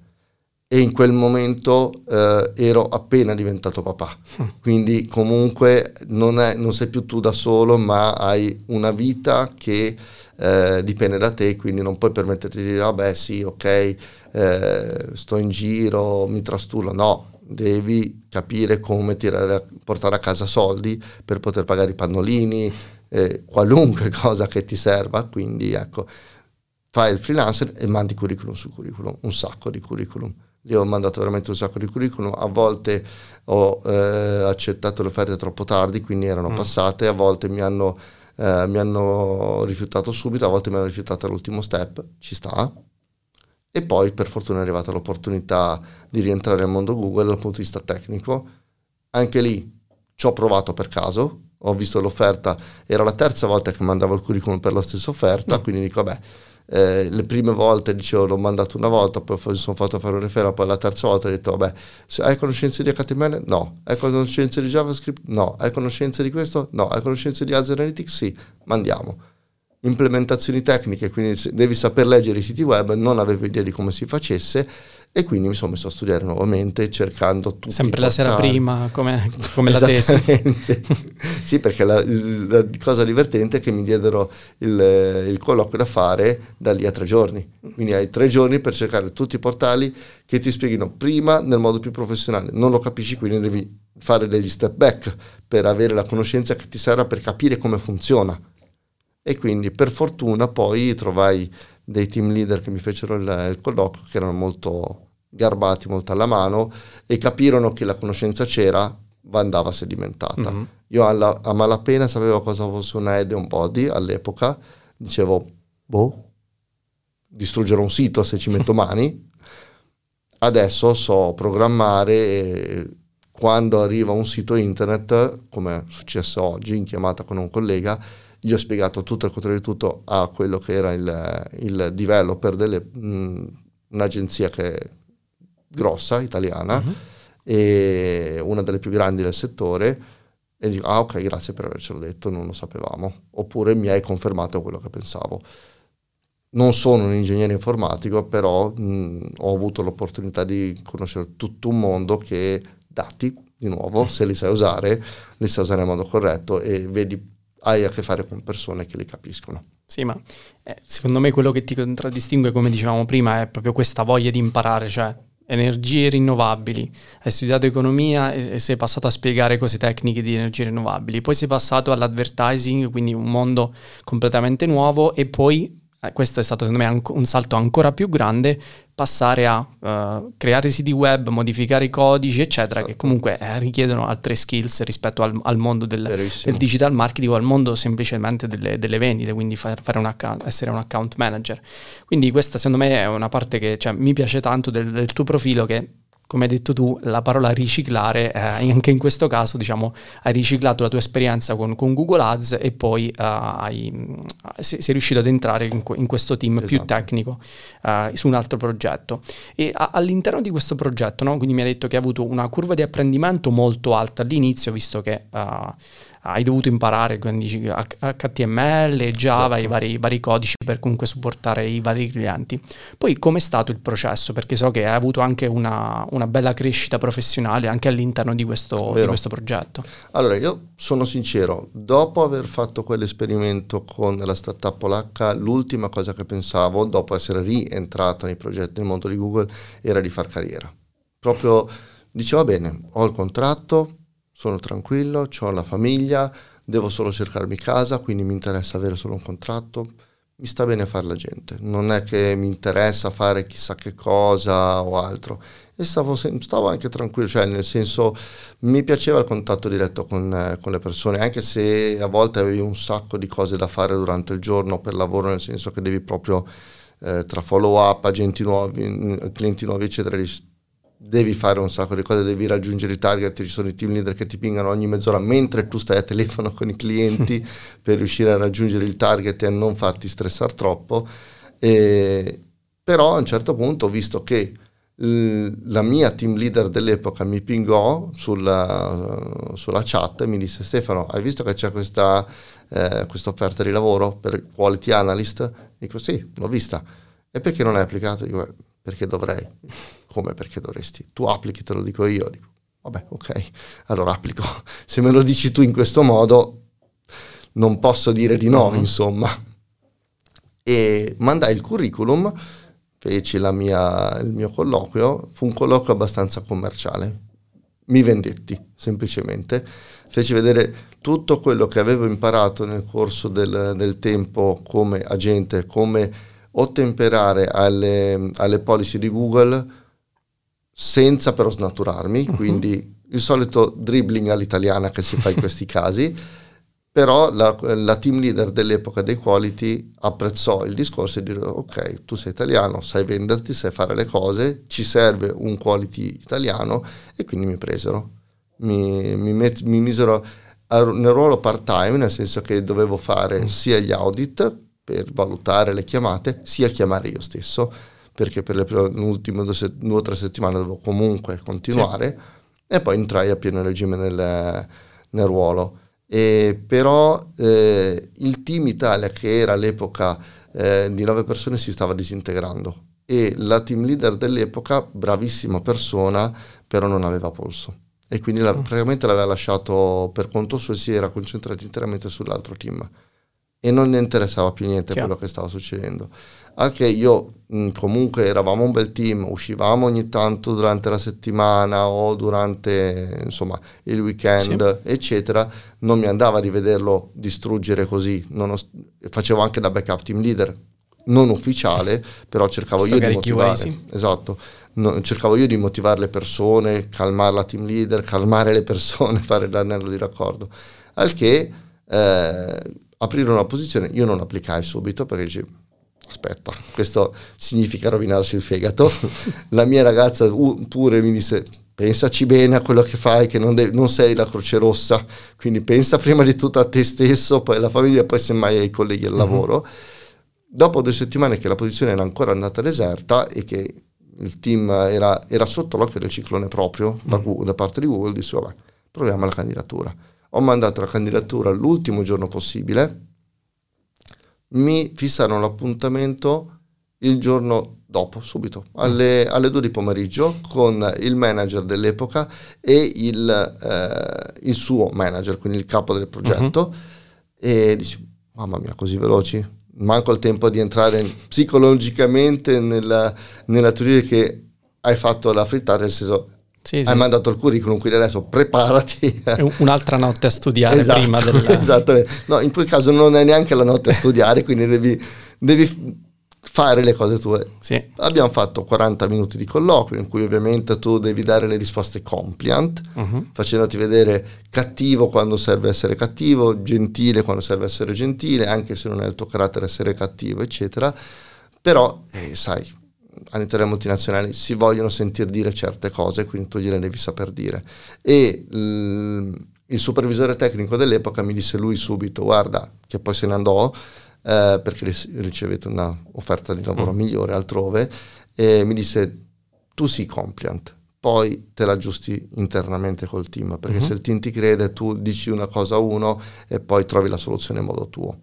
E in quel momento eh, ero appena diventato papà, mm. quindi comunque non, è, non sei più tu da solo, ma hai una vita che eh, dipende da te, quindi non puoi permetterti di dire, vabbè sì, ok, eh, sto in giro, mi trastullo, no, devi capire come tirare, portare a casa soldi per poter pagare i pannolini, eh, qualunque cosa che ti serva, quindi ecco, fai il freelancer e mandi curriculum su curriculum, un sacco di curriculum. Io ho mandato veramente un sacco di curriculum, a volte ho eh, accettato le offerte troppo tardi, quindi erano mm. passate, a volte mi hanno eh, mi hanno rifiutato subito, a volte mi hanno rifiutato all'ultimo step, ci sta. E poi per fortuna è arrivata l'opportunità di rientrare nel mondo Google dal punto di vista tecnico. Anche lì ci ho provato per caso, ho visto l'offerta, era la terza volta che mandavo il curriculum per la stessa offerta, mm. quindi dico vabbè eh, le prime volte dicevo l'ho mandato una volta, poi mi sono fatto fare un referral, poi la terza volta ho detto vabbè, hai conoscenze di HTML? No. Hai conoscenze di JavaScript? No. Hai conoscenze di questo? No. Hai conoscenze di Azure Analytics? Sì. Mandiamo. Implementazioni tecniche, quindi devi saper leggere i siti web, non avevo idea di come si facesse e quindi mi sono messo a studiare nuovamente cercando tutti Sempre la sera prima, come, come la tesi. sì, perché la, la, cosa divertente è che mi diedero il, il, colloquio da fare da lì a tre giorni. Quindi hai tre giorni per cercare tutti i portali che ti spieghino prima nel modo più professionale. Non lo capisci, quindi devi fare degli step back per avere la conoscenza che ti serve per capire come funziona E quindi per fortuna poi trovai dei team leader che mi fecero il, il colloquio che erano molto garbati, molto alla mano e capirono che la conoscenza c'era, ma andava sedimentata. Mm-hmm. Io alla, a malapena sapevo cosa fosse una head e un body all'epoca, dicevo, boh, distruggerò un sito se ci metto mani. Adesso so programmare e quando arriva un sito internet, come è successo oggi in chiamata con un collega, gli ho spiegato tutto il controllo di tutto a quello che era il, il developer delle, mh, un'agenzia che è grossa, italiana, uh-huh. e una delle più grandi del settore, e dico, ah ok, grazie per avercelo detto, non lo sapevamo. Oppure mi hai confermato quello che pensavo. Non sono un ingegnere informatico, però mh, ho avuto l'opportunità di conoscere tutto un mondo che dati, di nuovo, se li sai usare, li sai usare in modo corretto e vedi hai a che fare con persone che li capiscono. Sì, ma eh, secondo me quello che ti contraddistingue, come dicevamo prima, è proprio questa voglia di imparare, cioè energie rinnovabili. Hai studiato economia e, e sei passato a spiegare cose tecniche di energie rinnovabili, poi sei passato all'advertising, quindi un mondo completamente nuovo e poi eh, questo è stato secondo me anco, un salto ancora più grande, passare a uh, creare siti web, modificare i codici, eccetera, esatto. che comunque eh, richiedono altre skills rispetto al, al mondo del, del, digital marketing o al mondo semplicemente delle, delle vendite, quindi un account, essere un account manager. Quindi questa secondo me è una parte che cioè, mi piace tanto del, del tuo profilo che come hai detto tu, la parola riciclare, eh, anche in questo caso, diciamo, hai riciclato la tua esperienza con, con Google Ads e poi uh, hai, sei, riuscito ad entrare in, in questo team esatto. più tecnico uh, su un altro progetto. E a, all'interno di questo progetto, no, quindi mi hai detto che hai avuto una curva di apprendimento molto alta all'inizio, visto che... Uh, hai dovuto imparare quindi HTML, Java, esatto. i vari, vari, codici per comunque supportare i vari clienti. Poi com'è stato il processo? Perché so che hai avuto anche una, una bella crescita professionale anche all'interno di questo, di questo, progetto. Allora, io sono sincero, dopo aver fatto quell'esperimento con la startup polacca, l'ultima cosa che pensavo, dopo essere rientrato nei progetti nel mondo di Google, era di far carriera. Proprio dicevo, bene, ho il contratto, sono tranquillo, ho la famiglia, devo solo cercarmi casa, quindi mi interessa avere solo un contratto, mi sta bene fare la gente, non è che mi interessa fare chissà che cosa o altro. E stavo, stavo anche tranquillo, cioè nel senso mi piaceva il contatto diretto con, eh, con, le persone, anche se a volte avevi un sacco di cose da fare durante il giorno per lavoro, nel senso che devi proprio eh, tra follow up, agenti nuovi, clienti nuovi, eccetera, devi fare un sacco di cose, devi raggiungere i target, ci sono i team leader che ti pingano ogni mezz'ora mentre tu stai a telefono con i clienti per riuscire a raggiungere il target e a non farti stressare troppo. E, però a un certo punto ho visto che la mia team leader dell'epoca mi pingò sulla, sulla chat e mi disse Stefano hai visto che c'è questa eh, offerta di lavoro per quality analyst? Dico sì, l'ho vista. E perché non hai applicato? Dico perché dovrei. Come perché dovresti? Tu applichi, te lo dico io. Dico, vabbè, ok, allora applico. Se me lo dici tu in questo modo, non posso dire di no, uh-huh. insomma. E mandai il curriculum, feci mia, il mio colloquio, fu un colloquio abbastanza commerciale. Mi vendetti, semplicemente. Feci vedere tutto quello che avevo imparato nel corso del, del tempo come agente, come ottemperare alle, alle policy di Google senza però snaturarmi, uh-huh. quindi il solito dribbling all'italiana che si fa in questi casi, però la, la, team leader dell'epoca dei quality apprezzò il discorso e dire ok, tu sei italiano, sai venderti, sai fare le cose, ci serve un quality italiano e quindi mi presero. Mi, mi, met, mi misero nel ruolo part time, nel senso che dovevo fare mm. sia gli audit per valutare le chiamate, sia chiamare io stesso, perché per le ultime due, due o tre settimane dovevo comunque continuare sì. e poi entrai a pieno regime nel, nel ruolo. E però eh, il team Italia, che era all'epoca eh, di nove persone, si stava disintegrando e la team leader dell'epoca, bravissima persona, però non aveva polso. E quindi la, mm. praticamente l'aveva lasciato per conto suo e si era concentrato interamente sull'altro team e non ne interessava più niente Chiaro. quello che stava succedendo. Anche io mh, comunque eravamo un bel team, uscivamo ogni tanto durante la settimana o durante insomma, il weekend, sì. eccetera. Non mi andava di vederlo distruggere così. Ho, facevo anche da backup team leader, non ufficiale, però cercavo io di motivare. Sì. Esatto. No, cercavo io di motivare le persone, calmare la team leader, calmare le persone, fare l'anello di raccordo. Al che eh, aprire una posizione, io non applicai subito perché dicevo aspetta, questo significa rovinarsi il fegato. la mia ragazza pure mi disse, pensaci bene a quello che fai, che non, de- non, sei la Croce Rossa, quindi pensa prima di tutto a te stesso, poi alla famiglia, poi semmai ai colleghi al uh-huh. lavoro. Dopo due settimane che la posizione era ancora andata deserta e che il team era, era sotto l'occhio del ciclone proprio da, uh-huh. Google, da parte di Google, dissi, vabbè, proviamo la candidatura. Ho mandato la candidatura l'ultimo giorno possibile, mi fissarono l'appuntamento il giorno dopo, subito, alle, alle 2 di pomeriggio, con il manager dell'epoca e il, eh, il suo manager, quindi il capo del progetto, uh-huh. e dici, mamma mia, così veloci? Manco il tempo di entrare psicologicamente nella, nella teoria che hai fatto la frittata, nel senso sì, sì. hai mandato il curriculum, quindi adesso preparati. Un'altra notte a studiare esatto, prima del... Esatto, no, in quel caso non è neanche la notte a studiare, quindi devi, devi, fare le cose tue. Sì. Abbiamo fatto 40 minuti di colloquio in cui ovviamente tu devi dare le risposte compliant, uh-huh. facendoti vedere cattivo quando serve essere cattivo, gentile quando serve essere gentile, anche se non è il tuo carattere essere cattivo, eccetera. Però, eh, sai, all'interno delle multinazionali si vogliono sentire dire certe cose, quindi tu gliele devi saper dire. E l- il supervisore tecnico dell'epoca mi disse lui subito, guarda, che poi se ne andò, eh, perché ricevete un'offerta di lavoro mm. migliore altrove, e mi disse, tu sii compliant, poi te l'aggiusti internamente col team, perché mm-hmm. se il team ti crede, tu dici una cosa a uno e poi trovi la soluzione in modo tuo.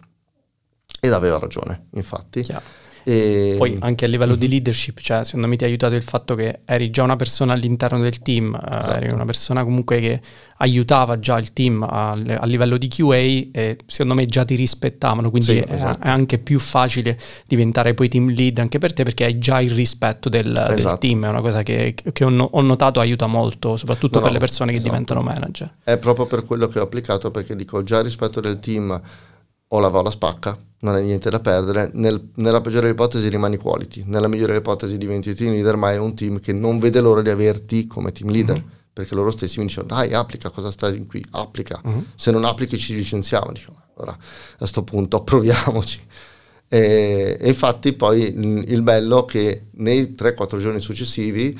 Ed aveva ragione, infatti. Chiaro. E... Poi anche a livello di leadership, cioè, secondo me ti ha aiutato il fatto che eri già una persona all'interno del team, eh, esatto. eri una persona comunque che aiutava già il team a, a, livello di QA e secondo me già ti rispettavano, quindi sì, è, esatto. è, anche più facile diventare poi team lead anche per te perché hai già il rispetto del, esatto. del team, è una cosa che, che ho, ho, notato aiuta molto, soprattutto no, per le persone che esatto. diventano manager. È proprio per quello che ho applicato perché dico già il rispetto del team o la va o la spacca, non hai niente da perdere. Nel, nella peggiore ipotesi rimani quality, nella migliore ipotesi diventi team leader, ma è un team che non vede l'ora di averti come team leader. Mm-hmm. Perché loro stessi mi dicono, dai, applica, cosa stai qui? Applica. Mm-hmm. Se non applichi ci licenziamo. Dico, allora, a questo punto proviamoci. E, e infatti poi il, il bello è che nei 3-4 giorni successivi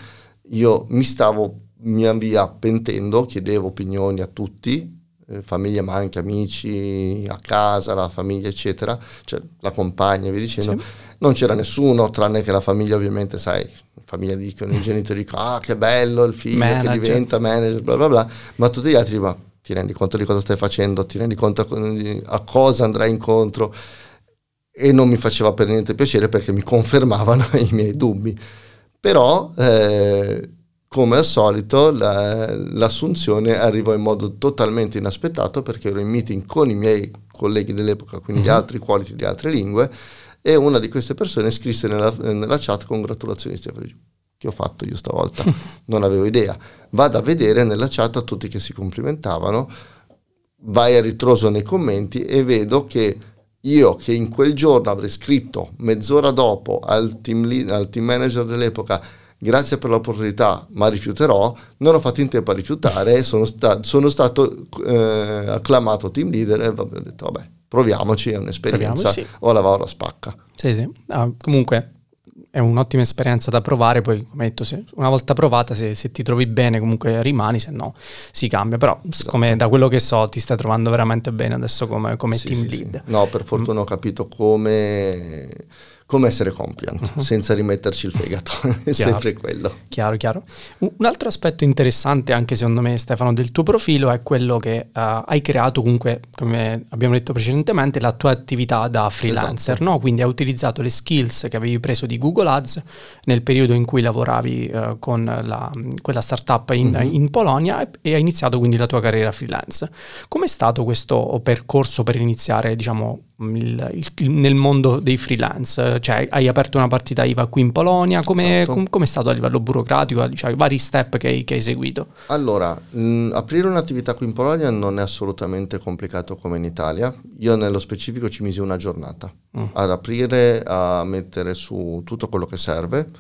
io mi stavo mia via pentendo, chiedevo opinioni a tutti, eh, famiglia ma anche amici a casa, la famiglia eccetera, cioè la compagna e via dicendo, sì. non c'era nessuno tranne che la famiglia ovviamente, sai, la famiglia dicono, i genitori dicono ah che bello il figlio manager. che diventa manager, bla bla bla, ma tutti gli altri ma ti rendi conto di cosa stai facendo, ti rendi conto a cosa andrai incontro e non mi faceva per niente piacere perché mi confermavano i miei dubbi. Però eh, come al solito la, l'assunzione arrivò in modo totalmente inaspettato perché ero in meeting con i miei colleghi dell'epoca, quindi gli mhm. altri quality di altre lingue, e una di queste persone scrisse nella, nella chat congratulazioni Stefano. Che ho fatto io stavolta? non avevo idea. Vado a vedere nella chat a tutti che si complimentavano, vai a ritroso nei commenti e vedo che io che in quel giorno avrei scritto mezz'ora dopo al team, lead, al team manager dell'epoca grazie per l'opportunità, ma rifiuterò, non ho fatto in tempo a rifiutare, sono, sta- sono stato eh, acclamato team leader e ho detto vabbè, proviamoci, è un'esperienza, sì. o la va o la spacca. Sì, sì, ah, comunque è un'ottima esperienza da provare, poi come detto, se, una volta provata, se, se, ti trovi bene comunque rimani, se no si cambia, però esatto. come, da quello che so ti stai trovando veramente bene adesso come, come sì, team sì, lead. No, per fortuna ho capito come come essere compliant, uh-huh. senza rimetterci il fegato, è sempre quello. Chiaro, chiaro. Un altro aspetto interessante anche secondo me Stefano del tuo profilo è quello che uh, hai creato comunque, come abbiamo detto precedentemente, la tua attività da freelancer, esatto. no? quindi hai utilizzato le skills che avevi preso di Google Ads nel periodo in cui lavoravi uh, con la, quella startup in, uh-huh. in Polonia e, e hai iniziato quindi la tua carriera freelance. Com'è stato questo percorso per iniziare diciamo il, il, nel mondo dei freelance? Cioè, hai aperto una partita IVA qui in Polonia, come esatto. com, è stato a livello burocratico? Cioè, vari step che hai, che hai seguito? Allora, mh, aprire un'attività qui in Polonia non è assolutamente complicato come in Italia. Io nello specifico ci misi una giornata mm. ad aprire, a mettere su tutto quello che serve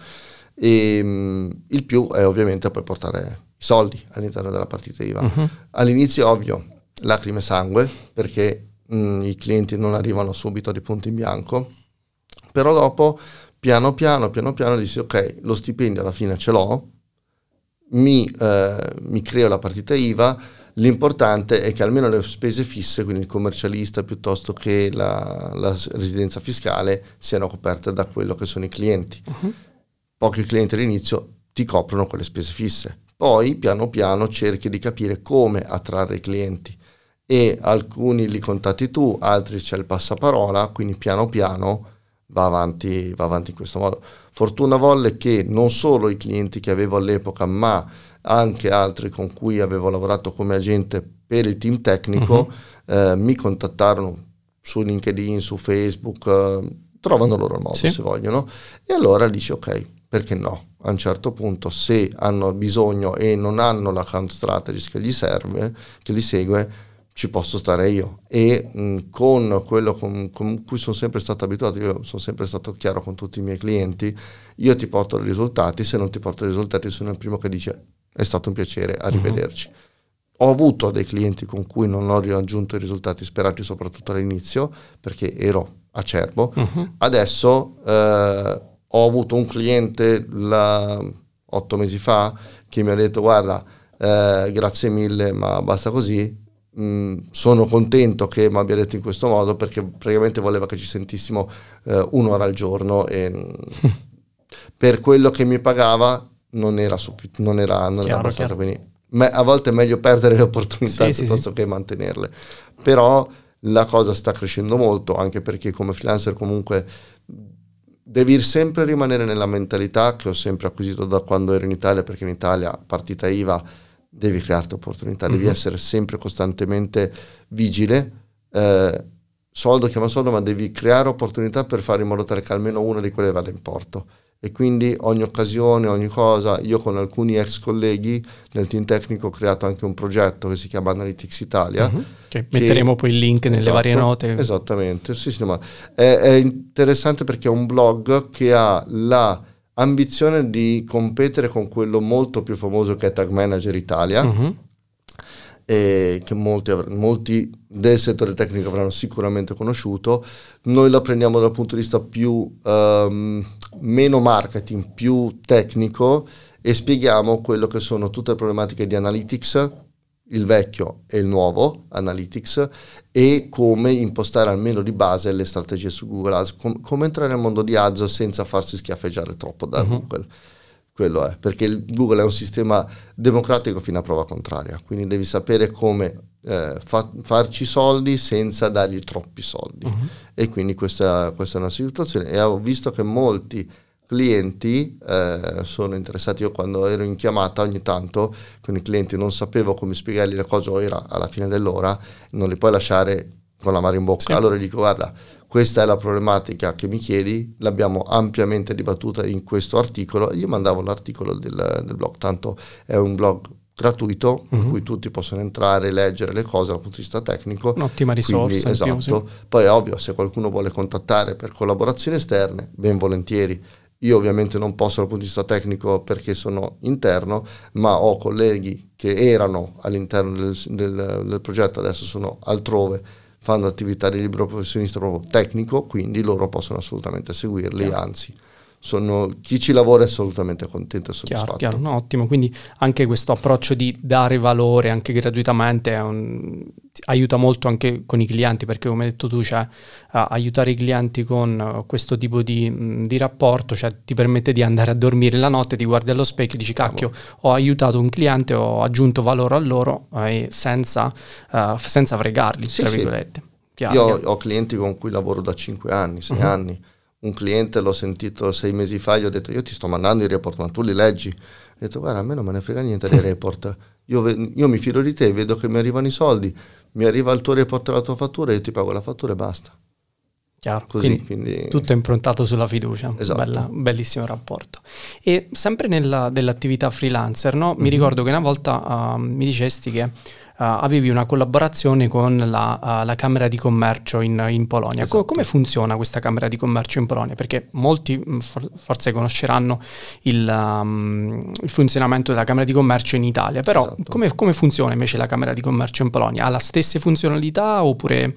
e mh, il più è ovviamente poi portare i soldi all'interno della partita IVA. Uh-huh. All'inizio, ovvio, lacrime e sangue, perché mh, mm, i clienti non arrivano subito di punto in bianco, però dopo, piano piano, piano piano, dici ok, lo stipendio alla fine ce l'ho, mi, eh, mi creo la partita IVA, l'importante è che almeno le spese fisse, quindi il commercialista piuttosto che la, la residenza fiscale, siano coperte da quello che sono i clienti. Uh-huh. Pochi clienti all'inizio ti coprono quelle spese fisse. Poi piano piano cerchi di capire come attrarre i clienti e alcuni li contatti tu, altri c'è il passaparola, quindi piano piano va avanti, va avanti in questo modo. Fortuna volle che non solo i clienti che avevo all'epoca, ma anche altri con cui avevo lavorato come agente per il team tecnico uh-huh. eh, mi contattarono su LinkedIn, su Facebook, eh, trovano loro il modo sì. se vogliono e allora dici ok, perché no? A un certo punto se hanno bisogno e non hanno l'account strategy che gli serve, che li segue, ci posso stare io e mh, con quello con, con, cui sono sempre stato abituato, io sono sempre stato chiaro con tutti i miei clienti, io ti porto i risultati, se non ti porto i risultati sono il primo che dice è stato un piacere, arrivederci. Uh-huh. Ho avuto dei clienti con cui non ho raggiunto i risultati sperati soprattutto all'inizio perché ero acerbo, uh-huh. adesso eh, ho avuto un cliente la, otto mesi fa che mi ha detto guarda eh, grazie mille ma basta così Mm, sono contento che mi abbia detto in questo modo perché praticamente voleva che ci sentissimo eh, un'ora al giorno e per quello che mi pagava non era, suffi- non era, non chiaro, era abbastanza. Quindi me- a volte è meglio perdere le opportunità sì, piuttosto sì, che mantenerle. Però la cosa sta crescendo molto anche perché come freelancer comunque devi sempre rimanere nella mentalità che ho sempre acquisito da quando ero in Italia perché in Italia partita IVA devi crearti opportunità, mm-hmm. devi essere sempre costantemente vigile. Eh, soldo chiama soldo, ma devi creare opportunità per fare in modo tale che almeno una di quelle vada in porto. E quindi ogni occasione, ogni cosa, io con alcuni ex colleghi nel team tecnico ho creato anche un progetto che si chiama Analytics Italia. Uh-huh. Che che, metteremo poi il link nelle esatto, varie note. Esattamente, sì, sì, ma è, è interessante perché è un blog che ha la ambizione di competere con quello molto più famoso che è Tag Manager Italia, uh-huh. che molti, molti, del settore tecnico avranno sicuramente conosciuto. Noi la prendiamo dal punto di vista più um, meno marketing, più tecnico e spieghiamo quello che sono tutte le problematiche di analytics, il vecchio e il nuovo Analytics e come impostare almeno di base le strategie su Google Ads, com- come entrare nel mondo di Ads senza farsi schiaffeggiare troppo da uh-huh. Google. Quello è, perché Google è un sistema democratico fino a prova contraria, quindi devi sapere come eh, fa- farci soldi senza dargli troppi soldi. Uh-huh. E quindi questa, questa è una situazione e ho visto che molti clienti eh, sono interessati. Io quando ero in chiamata ogni tanto con i clienti non sapevo come spiegargli le cose o era alla fine dell'ora, non li puoi lasciare con la mano in bocca. Sì. Allora dico guarda, questa è la problematica che mi chiedi, l'abbiamo ampiamente dibattuta in questo articolo. Io mandavo l'articolo del, del blog, tanto è un blog gratuito uh-huh. in mhm. cui tutti possono entrare e leggere le cose dal punto di vista tecnico. Un'ottima risorsa. Quindi, esatto. Più, sì. Poi è ovvio, se qualcuno vuole contattare per collaborazioni esterne, ben volentieri. Io ovviamente non posso dal punto di vista tecnico perché sono interno, ma ho colleghi che erano all'interno del, del, del progetto, adesso sono altrove, fanno attività di libero professionista proprio tecnico, quindi loro possono assolutamente seguirli, yeah. anzi sono, chi ci lavora è assolutamente contento e soddisfatto. Chiaro, chiaro, no, ottimo, quindi anche questo approccio di dare valore anche gratuitamente un, aiuta molto anche con i clienti perché come hai detto tu, cioè, uh, aiutare i clienti con uh, questo tipo di, mh, di, rapporto cioè, ti permette di andare a dormire la notte, ti guardi allo specchio e dici cacchio, ho aiutato un cliente, ho aggiunto valore a loro eh, senza, uh, senza fregarli, sì, tra virgolette. Sì. Chiaro, Io chiaro. ho clienti con cui lavoro da 5 anni, 6 uh-huh. anni un cliente l'ho sentito sei mesi fa, gli ho detto io ti sto mandando i report, ma tu li leggi. Ho detto guarda a me non me ne frega niente dei report, io, io, mi fido di te, vedo che mi arrivano i soldi, mi arriva il tuo report e la tua fattura, io ti pago la fattura e basta. Chiaro, Così, quindi, quindi, tutto è improntato sulla fiducia, esatto. Bella, bellissimo rapporto. E sempre nella, dell'attività freelancer, no? mm-hmm. mi mhm. ricordo che una volta uh, mi dicesti che uh, avevi una collaborazione con la, uh, la Camera di Commercio in, in Polonia. Esatto. Co- come funziona questa Camera di Commercio in Polonia? Perché molti mm, for- forse conosceranno il, um, il, funzionamento della Camera di Commercio in Italia, però esatto. come, come funziona invece la Camera di Commercio in Polonia? Ha le stesse funzionalità oppure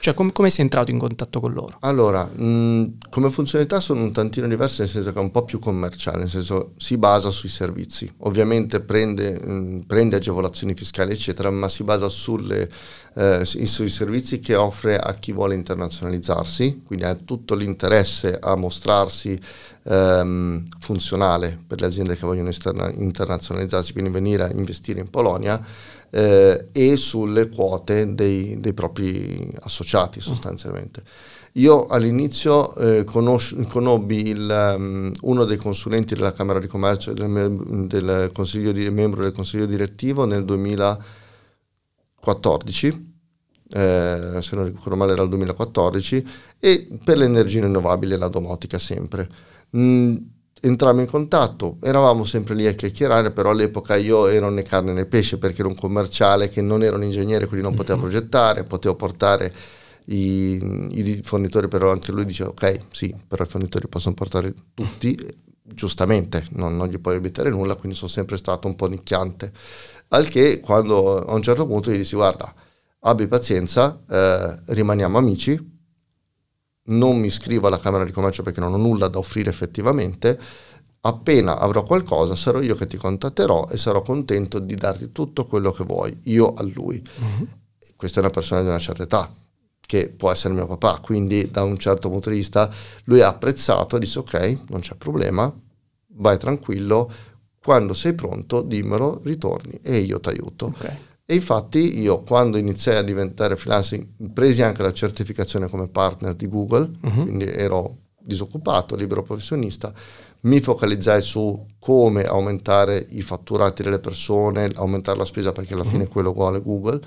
cioè, com- come sei entrato in contatto con loro? Allora, mh, come funzionalità sono un tantino diverse, nel senso che è un po' più commerciale, nel senso si basa sui servizi. Ovviamente prende, mh, prende agevolazioni fiscali, eccetera, ma si basa sulle, eh, sui servizi che offre a chi vuole internazionalizzarsi, quindi ha tutto l'interesse a mostrarsi ehm, funzionale per le aziende che vogliono esterna- internazionalizzarsi, quindi venire a investire in Polonia eh, e sulle quote dei, dei, propri associati sostanzialmente. Io all'inizio eh, conosci, conobbi il, um, uno dei consulenti della Camera di Commercio del, del consiglio di, membro del consiglio direttivo nel 2014, eh, se non ricordo male era il 2014, e per le energie rinnovabili e la domotica sempre. Mm, entrammo in contatto, eravamo sempre lì a chiacchierare, però all'epoca io ero né carne né pesce perché ero un commerciale che non era un ingegnere, quindi non poteva mm-hmm. progettare, potevo portare i, i, fornitori, però anche lui diceva ok, sì, però i fornitori possono portare tutti, giustamente, non, non gli puoi evitare nulla, quindi sono sempre stato un po' nicchiante. Al che quando a un certo punto gli dissi guarda, abbi pazienza, eh, rimaniamo amici, non mi iscrivo alla Camera di Commercio perché non ho nulla da offrire effettivamente, appena avrò qualcosa sarò io che ti contatterò e sarò contento di darti tutto quello che vuoi, io a lui. Uh-huh. Questa è una persona di una certa età, che può essere mio papà, quindi da un certo punto di vista lui ha apprezzato e disse ok, non c'è problema, vai tranquillo, quando sei pronto dimmelo, ritorni e io ti aiuto. Okay. E infatti io quando iniziai a diventare freelancing presi anche la certificazione come partner di Google, uh-huh. quindi ero disoccupato, libero professionista, mi focalizzai su come aumentare i fatturati delle persone, aumentare la spesa perché alla uh-huh. fine quello vuole Google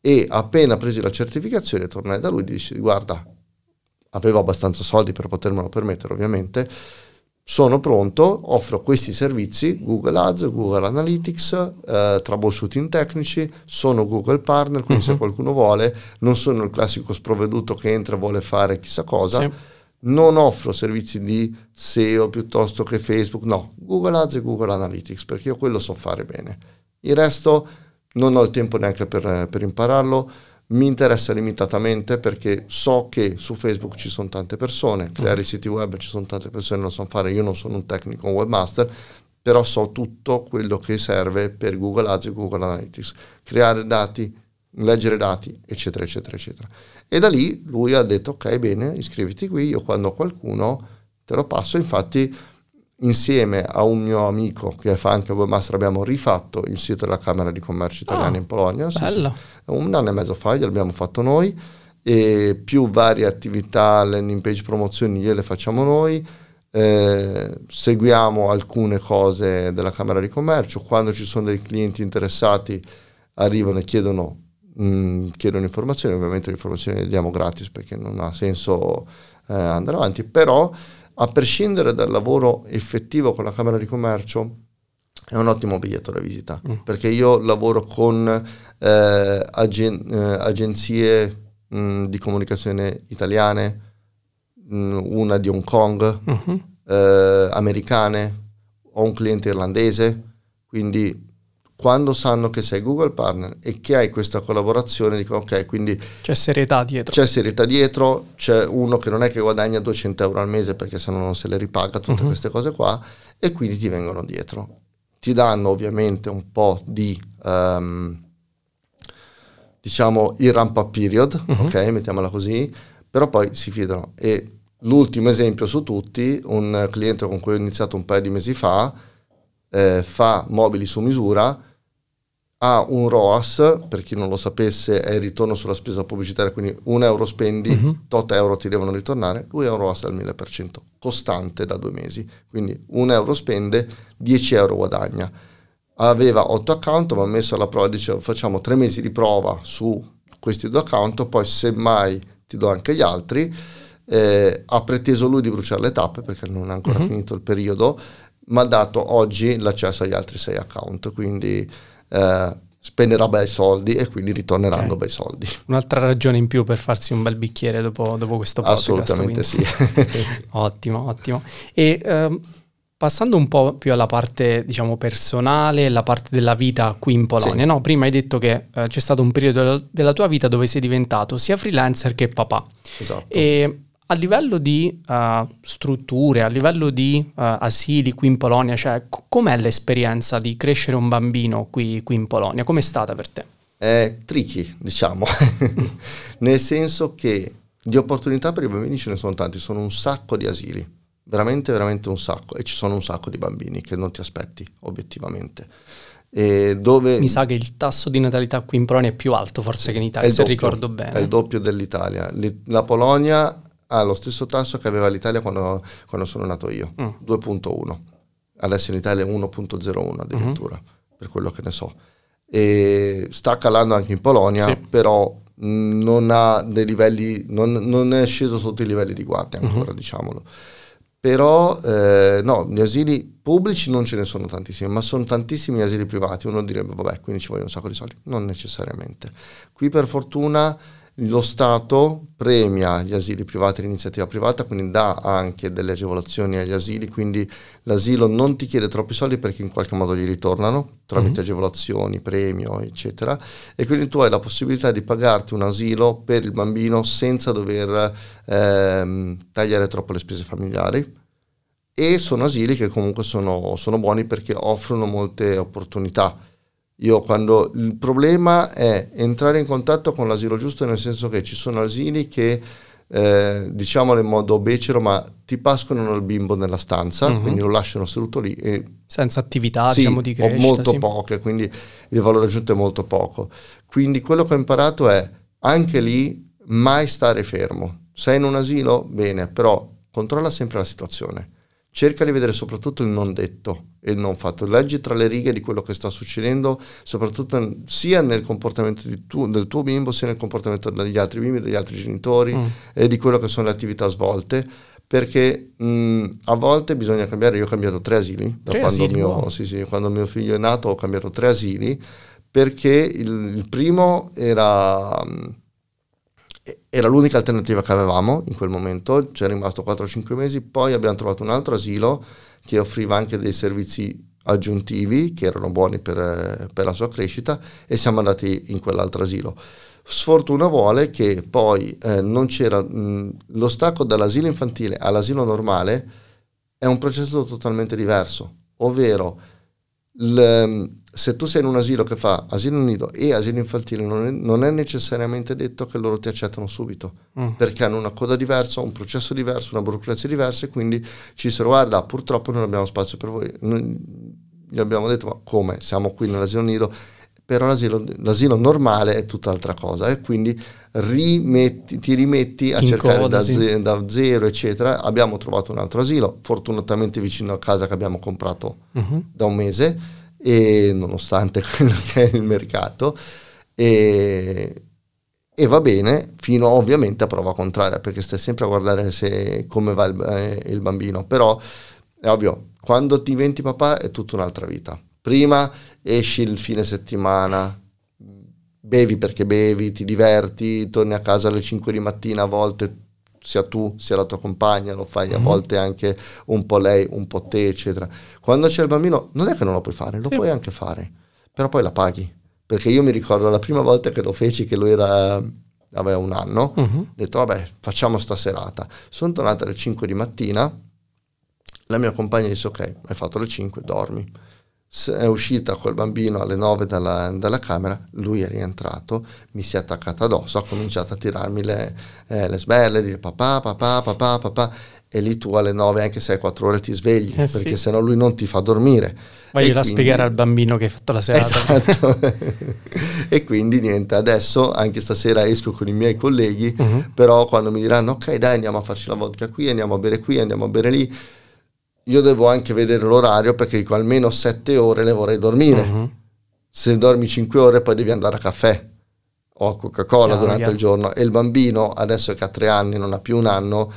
e appena presi la certificazione tornai da lui e dissi guarda, avevo abbastanza soldi per potermelo permettere ovviamente, sono pronto, offro questi servizi, Google Ads, Google Analytics, eh, troubleshooting tecnici, sono Google Partner, quindi uh-huh. se mhm. qualcuno vuole, non sono il classico sprovveduto che entra e vuole fare chissà cosa, sì. non offro servizi di SEO piuttosto che Facebook, no, Google Ads e Google Analytics, perché io quello so fare bene. Il resto non ho il tempo neanche per, per impararlo, mi interessa limitatamente perché so che su Facebook ci sono tante persone, creare mm. siti web ci sono tante persone che lo sanno fare, io non sono un tecnico, webmaster, però so tutto quello che serve per Google Ads e Google Analytics, creare dati, leggere dati, eccetera, eccetera, eccetera. E da lì lui ha detto, ok, bene, iscriviti qui, io quando ho qualcuno te lo passo, infatti insieme a un mio amico che fa anche webmaster abbiamo rifatto il sito della Camera di Commercio Italiana oh, in Polonia. Sì, sì. Un anno e mezzo fa l'abbiamo fatto noi e più varie attività, landing page promozioni gliele facciamo noi. Eh, seguiamo alcune cose della Camera di Commercio, quando ci sono dei clienti interessati arrivano e chiedono, mh, mm, chiedono informazioni, ovviamente le informazioni le diamo gratis perché non ha senso eh, andare avanti, però a prescindere dal lavoro effettivo con la Camera di Commercio, è un ottimo biglietto da visita, mm. perché io lavoro con eh, agen- eh, agenzie mh, mm, di comunicazione italiane, mh, mm, una di Hong Kong, mm-hmm. eh, americane, ho un cliente irlandese, quindi quando sanno che sei Google Partner e che hai questa collaborazione, dicono ok, quindi c'è serietà dietro. C'è serietà dietro, c'è uno che non è che guadagna 200 euro al mese perché se no non se le ripaga, tutte uh-huh. queste cose qua, e quindi ti vengono dietro. Ti danno ovviamente un po' di, um, diciamo, il ramp up period, uh-huh. ok, mettiamola così, però poi si fidano. E l'ultimo esempio su tutti, un cliente con cui ho iniziato un paio di mesi fa, eh, fa mobili su misura, ha un ROAS, per chi non lo sapesse è il ritorno sulla spesa pubblicitaria, quindi un euro spendi, uh-huh. tot euro ti devono ritornare, lui ha un ROAS del 1000%, costante da due mesi, quindi un euro spende, 10 euro guadagna. Aveva 8 account, ma ha messo alla prova, diceva facciamo tre mesi di prova su questi due account, poi semmai ti do anche gli altri, eh, ha preteso lui di bruciare le tappe perché non ha ancora uh-huh. finito il periodo, ma ha dato oggi l'accesso agli altri sei account, quindi eh, spenderà bei soldi e quindi ritorneranno okay. bei soldi. Un'altra ragione in più per farsi un bel bicchiere dopo, dopo questo podcast. Assolutamente quindi. sì. ottimo, ottimo. E ehm, passando un po' più alla parte, diciamo, personale, la parte della vita qui in Polonia, sì. no? Prima hai detto che eh, c'è stato un periodo della tua vita dove sei diventato sia freelancer che papà. Esatto. E a livello di uh, strutture, a livello di uh, asili qui in Polonia, cioè c- com'è l'esperienza di crescere un bambino qui, qui in Polonia? Com'è stata per te? È tricky, diciamo, nel senso che di opportunità per i bambini ce ne sono tanti, sono un sacco di asili, veramente, veramente un sacco, e ci sono un sacco di bambini che non ti aspetti, obiettivamente. Dove... Mi sa che il tasso di natalità qui in Polonia è più alto forse che in Italia, se doppio, ricordo bene. È il doppio dell'Italia. La Polonia ha lo stesso tasso che aveva l'Italia quando, quando sono nato io, mm. 2.1. Adesso in Italia è 1.01 addirittura, mm-hmm. per quello che ne so. E sta calando anche in Polonia, sì. però non ha dei livelli, non, non, è sceso sotto i livelli di guardia ancora, mm-hmm. diciamolo. Però eh, no, gli asili pubblici non ce ne sono tantissimi, ma sono tantissimi asili privati. Uno direbbe, vabbè, quindi ci vogliono un sacco di soldi. Non necessariamente. Qui per fortuna lo Stato premia gli asili privati, l'iniziativa privata, quindi dà anche delle agevolazioni agli asili, quindi l'asilo non ti chiede troppi soldi perché in qualche modo gli ritornano tramite mm-hmm. agevolazioni, premio, eccetera, e quindi tu hai la possibilità di pagarti un asilo per il bambino senza dover ehm, tagliare troppo le spese familiari. E sono asili che comunque sono, sono buoni perché offrono molte opportunità io quando il problema è entrare in contatto con l'asilo giusto, nel senso che ci sono asili che eh, diciamolo in modo becero, ma ti pascolano il bimbo nella stanza, uh-huh. quindi lo lasciano seduto lì. E, Senza attività, sì, diciamo, di crescita. molto sì. poche, quindi il valore aggiunto è molto poco. Quindi quello che ho imparato è, anche lì, mai stare fermo. Sei in un asilo? Bene, però controlla sempre la situazione cerca di vedere soprattutto il non detto e non fatto. Leggi tra le righe di quello che sta succedendo, soprattutto sia nel comportamento tu, del tuo bimbo, sia nel comportamento degli altri bimbi, degli altri genitori mm. e di quello che sono le attività svolte. Perché mh, a volte bisogna cambiare. Io ho cambiato tre asili da tre quando, asili, mio, wow. sì, sì, quando mio figlio è nato, ho cambiato tre asili perché il, il primo era. Mh, era l'unica alternativa che avevamo in quel momento, ci è rimasto 4-5 mesi, poi abbiamo trovato un altro asilo che offriva anche dei servizi aggiuntivi che erano buoni per, per la sua crescita e siamo andati in quell'altro asilo. Sfortuna vuole che poi eh, non c'era mh, lo stacco dall'asilo infantile all'asilo normale è un processo totalmente diverso, ovvero l, se tu sei in un asilo che fa asilo nido e asilo infantile, non è, non è, necessariamente detto che loro ti accettano subito, mm. perché hanno una coda diversa, un processo diverso, una burocrazia diversa e quindi ci dicono guarda purtroppo non abbiamo spazio per voi. Noi gli abbiamo detto ma come, siamo qui nell'asilo nido, però l'asilo, l'asilo normale è tutt'altra cosa e quindi rimetti, ti rimetti a in cercare coda, da, sì. ze- da, zero eccetera. Abbiamo trovato un altro asilo, fortunatamente vicino a casa che abbiamo comprato uh-huh. da un mese e nonostante quello che è il mercato e, e, va bene fino ovviamente a prova contraria perché stai sempre a guardare se, come va il, eh, il bambino. Però è ovvio quando diventi papà è tutta un'altra vita. Prima esci il fine settimana bevi perché bevi, ti diverti, torni a casa alle 5 di mattina a volte sia tu sia la tua compagna, lo fai a mm-hmm. volte anche un po' lei, un po' te, eccetera. Quando c'è il bambino, non è che non lo puoi fare, lo sì. puoi anche fare, però poi la paghi. Perché io mi ricordo la prima volta che lo feci, che lui era, aveva un anno, mm-hmm. ho detto vabbè facciamo sta serata. Sono tornato alle 5 di mattina, la mia compagna disse ok, hai fatto le 5, dormi è uscita col bambino alle 9 dalla, dalla, camera, lui è rientrato, mi si è attaccata addosso, ha cominciato a tirarmi le, eh, le sbelle, dire papà, papà, papà, papà, e lì tu alle 9, anche se hai 4 ore, ti svegli, eh perché sì. sennò lui non ti fa dormire. Voglio spiegare al bambino che hai fatto la serata. Esatto. e quindi niente, adesso anche stasera esco con i miei colleghi, uh-huh. però quando mi diranno ok dai andiamo a farci la vodka qui, andiamo a bere qui, andiamo a bere lì, io devo anche vedere l'orario perché dico almeno sette ore le vorrei dormire. Uh-huh. Se dormi cinque ore poi devi andare a caffè. o Coca-Cola chiaro, durante chiaro. il giorno e il bambino adesso che ha tre anni, non ha più un anno,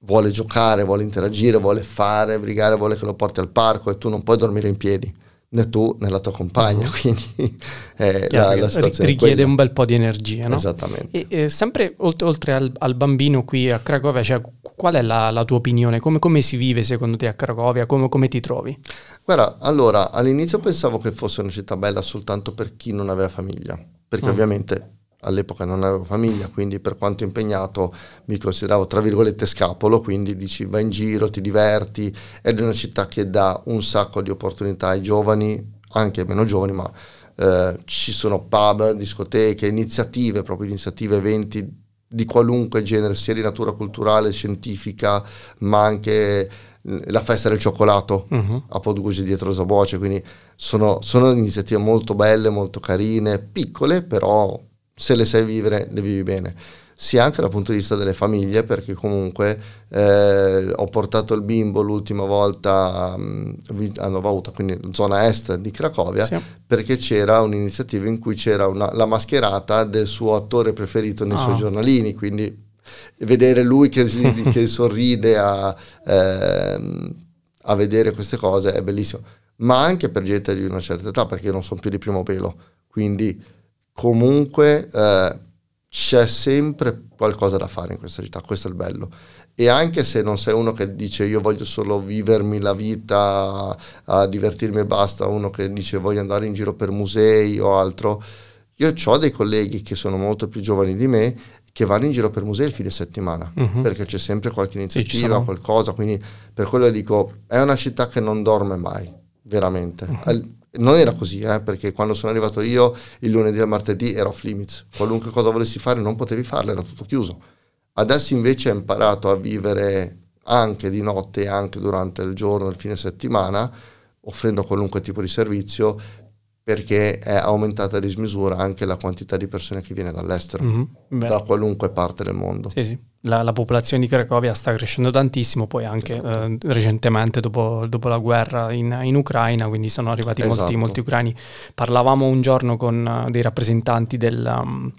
vuole giocare, vuole interagire, vuole fare, brigare, vuole che lo porti al parco e tu non puoi dormire in piedi né tu né la tua compagna, quindi eh, la, la situazione richiede un bel po' di energia. No? Esattamente. E, e sempre oltre, oltre al, al, bambino qui a Cracovia, cioè, qual è la, la tua opinione? Come, come, si vive secondo te a Cracovia? Come, come, ti trovi? Guarda, allora all'inizio pensavo che fosse una città bella soltanto per chi non aveva famiglia, perché uh-huh. ovviamente all'epoca non avevo famiglia, quindi per quanto impegnato mi consideravo tra virgolette scapolo, quindi dici vai in giro, ti diverti, ed è una città che dà un sacco di opportunità ai giovani, anche ai meno giovani, ma eh, ci sono pub, discoteche, iniziative, proprio iniziative, eventi di qualunque genere, sia di natura culturale, scientifica, ma anche la festa del cioccolato uh-huh. a Podgusi dietro Zaboce, quindi sono, sono iniziative molto belle, molto carine, piccole, però se le sai vivere, le vivi bene. Sia anche dal punto di vista delle famiglie, perché comunque eh, ho portato il bimbo l'ultima volta mm, a Nova Uta, quindi zona est di Cracovia, sì. perché c'era un'iniziativa in cui c'era una, la mascherata del suo attore preferito nei oh. suoi ah. giornalini, quindi vedere lui che, che sorride a, eh, a vedere queste cose è bellissimo, ma anche per gente di una certa età, perché io non sono più di primo pelo, quindi comunque eh, c'è sempre qualcosa da fare in questa città, questo è il bello. E anche se non sei uno che dice io voglio solo vivermi la vita, a divertirmi e basta, uno che dice voglio andare in giro per musei o altro, io ho dei colleghi che sono molto più giovani di me che vanno in giro per musei il fine settimana, uh-huh. perché c'è sempre qualche iniziativa, sì, qualcosa, quindi per quello dico, è una città che non dorme mai, veramente. Uh-huh non era così, eh, perché quando sono arrivato io il lunedì e il martedì era off limits, qualunque cosa volessi fare non potevi farla, era tutto chiuso. Adesso invece ho imparato a vivere anche di notte anche durante il giorno, il fine settimana, offrendo qualunque tipo di servizio, perché è aumentata a dismisura anche la quantità di persone che viene dall'estero, mm-hmm, da qualunque parte del mondo. Sì, sì. La, la, popolazione di Cracovia sta crescendo tantissimo, poi anche esatto. eh, recentemente dopo, dopo, la guerra in, in, Ucraina, quindi sono arrivati esatto. molti, molti, ucraini. Parlavamo un giorno con uh, dei rappresentanti del... Um,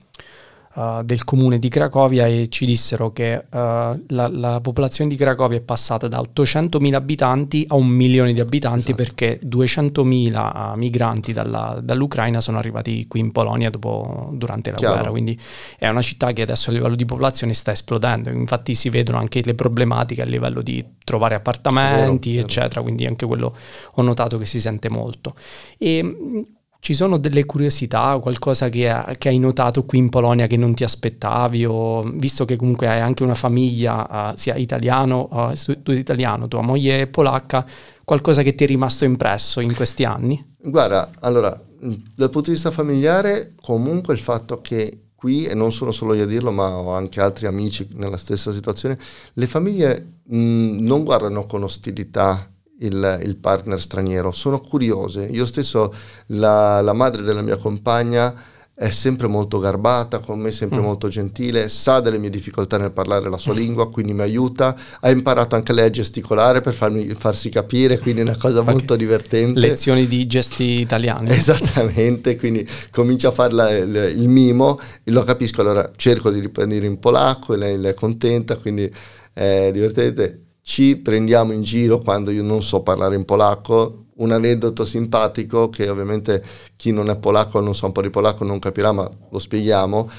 uh, del comune di Cracovia e ci dissero che uh, la, la, popolazione di Cracovia è passata da 800.000 abitanti a un milione di abitanti esatto. perché 200.000 migranti dalla, dall'Ucraina sono arrivati qui in Polonia dopo, durante la Chiaro. guerra, quindi è una città che adesso a livello di popolazione sta esplodendo, infatti si vedono anche le problematiche a livello di trovare appartamenti, vero, eccetera, vero. quindi anche quello ho notato che si sente molto. E ci sono delle curiosità, qualcosa che, che, hai notato qui in Polonia che non ti aspettavi, o, visto che comunque hai anche una famiglia, uh, sia italiano, uh, tu sei italiano, tua moglie è polacca, qualcosa che ti è rimasto impresso in questi anni? Guarda, allora, dal punto di vista familiare, comunque il fatto che qui, e non sono solo io a dirlo, ma ho anche altri amici nella stessa situazione, le famiglie mh, non guardano con ostilità il, il, partner straniero, sono curiose. Io stesso, la, la, madre della mia compagna è sempre molto garbata, con me sempre mm. molto gentile, sa delle mie difficoltà nel parlare la sua mm. lingua, quindi mi aiuta, ha imparato anche lei a gesticolare per farmi, farsi capire, quindi è una cosa okay. molto divertente. Lezioni di gesti italiani. Esattamente, quindi comincia a fare il, il, mimo, lo capisco, allora cerco di riprendere in polacco e lei, lei è contenta, quindi è divertente ci prendiamo in giro quando io non so parlare in polacco. Un aneddoto simpatico che ovviamente chi non è polacco, non sa un po' di polacco, non capirà, ma lo spieghiamo.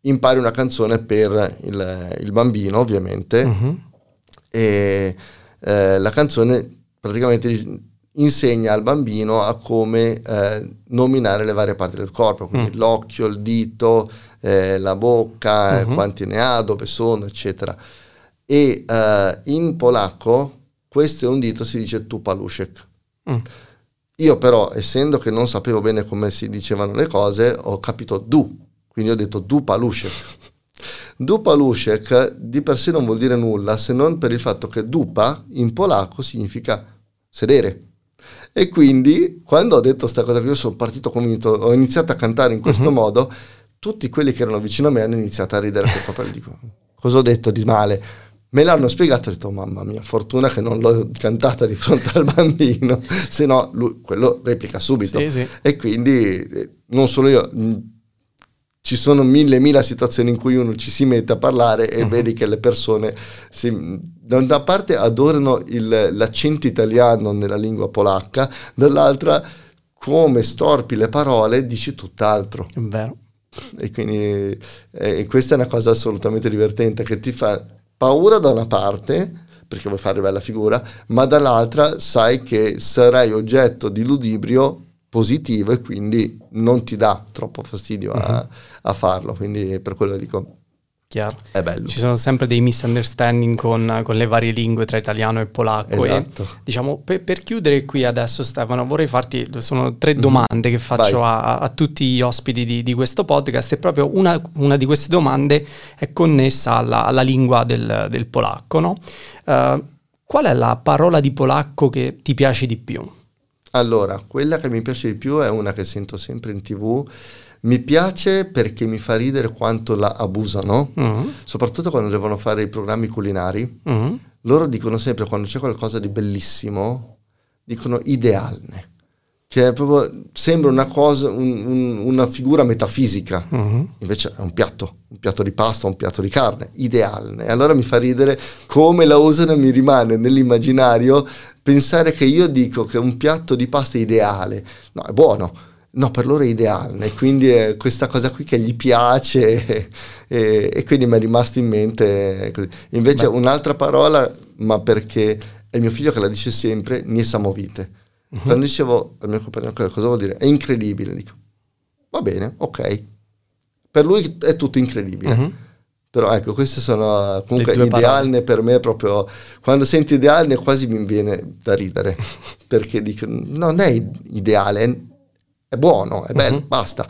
Impari una canzone per il, il bambino, ovviamente, uh-huh. e eh, la canzone praticamente insegna al bambino a come eh, nominare le varie parti del corpo, quindi uh l'occhio, il dito, eh, la bocca, uh-huh. quanti ne ha, dove sono, eccetera e uh, in polacco questo è un dito si dice tu paluszek. Mm. Io però, essendo che non sapevo bene come si dicevano le cose, ho capito du, quindi ho detto du paluszek. Du paluszek di per sé non vuol dire nulla se non per il fatto che dupa in polacco significa sedere. E quindi quando ho detto questa cosa, io sono partito convinto, ho iniziato a cantare in questo uh-huh. modo, tutti quelli che erano vicino a me hanno iniziato a ridere per papà. Dico, cosa ho detto di male? Me l'hanno spiegato e ho detto, mamma mia, fortuna che non l'ho cantata di fronte al bambino, se no lui, quello replica subito. Sì, sì. E quindi, eh, non solo io, ci sono mille mila situazioni in cui uno ci si mette a parlare e uh-huh. vedi che le persone si, da una parte adorano il, l'accento italiano nella lingua polacca, dall'altra come storpi le parole dici tutt'altro. È vero. E quindi eh, questa è una cosa assolutamente divertente che ti fa paura da una parte perché vuoi fare bella figura, ma dall'altra sai che sarai oggetto di ludibrio positivo e quindi non ti dà troppo fastidio a, uh-huh. a farlo. Quindi per quello dico Chiaro. È bello. Ci sono sempre dei misunderstanding con, con le varie lingue tra italiano e polacco. Esatto. E, diciamo, per, per, chiudere qui adesso, Stefano, vorrei farti, sono tre mhm. domande mm-hmm. che faccio a, a, tutti gli ospiti di, di, questo podcast e proprio una, una, di queste domande è connessa alla, alla lingua del, del polacco. No? Uh, qual è la parola di polacco che ti piace di più? Allora, quella che mi piace di più è una che sento sempre in tv. Mi piace perché mi fa ridere quanto la abusano, uh-huh. soprattutto quando devono fare i programmi culinari. Uh-huh. Loro dicono sempre quando c'è qualcosa di bellissimo, dicono idealne, che proprio sembra una cosa, un, un, una figura metafisica, uh-huh. invece è un piatto, un piatto di pasta, un piatto di carne, idealne. E allora mi fa ridere come la usano e mi rimane nell'immaginario pensare che io dico che un piatto di pasta è ideale, no, è buono, no, per loro è ideale, quindi è questa cosa qui che gli piace e, e, quindi mi è rimasto in mente. Invece Beh. un'altra parola, ma perché è mio figlio che la dice sempre, niesamovite. Uh-huh. Quando dicevo al mio compagno cosa vuol dire? È incredibile, dico, va bene, ok. Per lui è tutto incredibile. Uh-huh però ecco, queste sono comunque idealne per me proprio. Quando senti idealne quasi mi viene da ridere, perché dico, non è ideale, è buono, è bello, uh-huh. basta.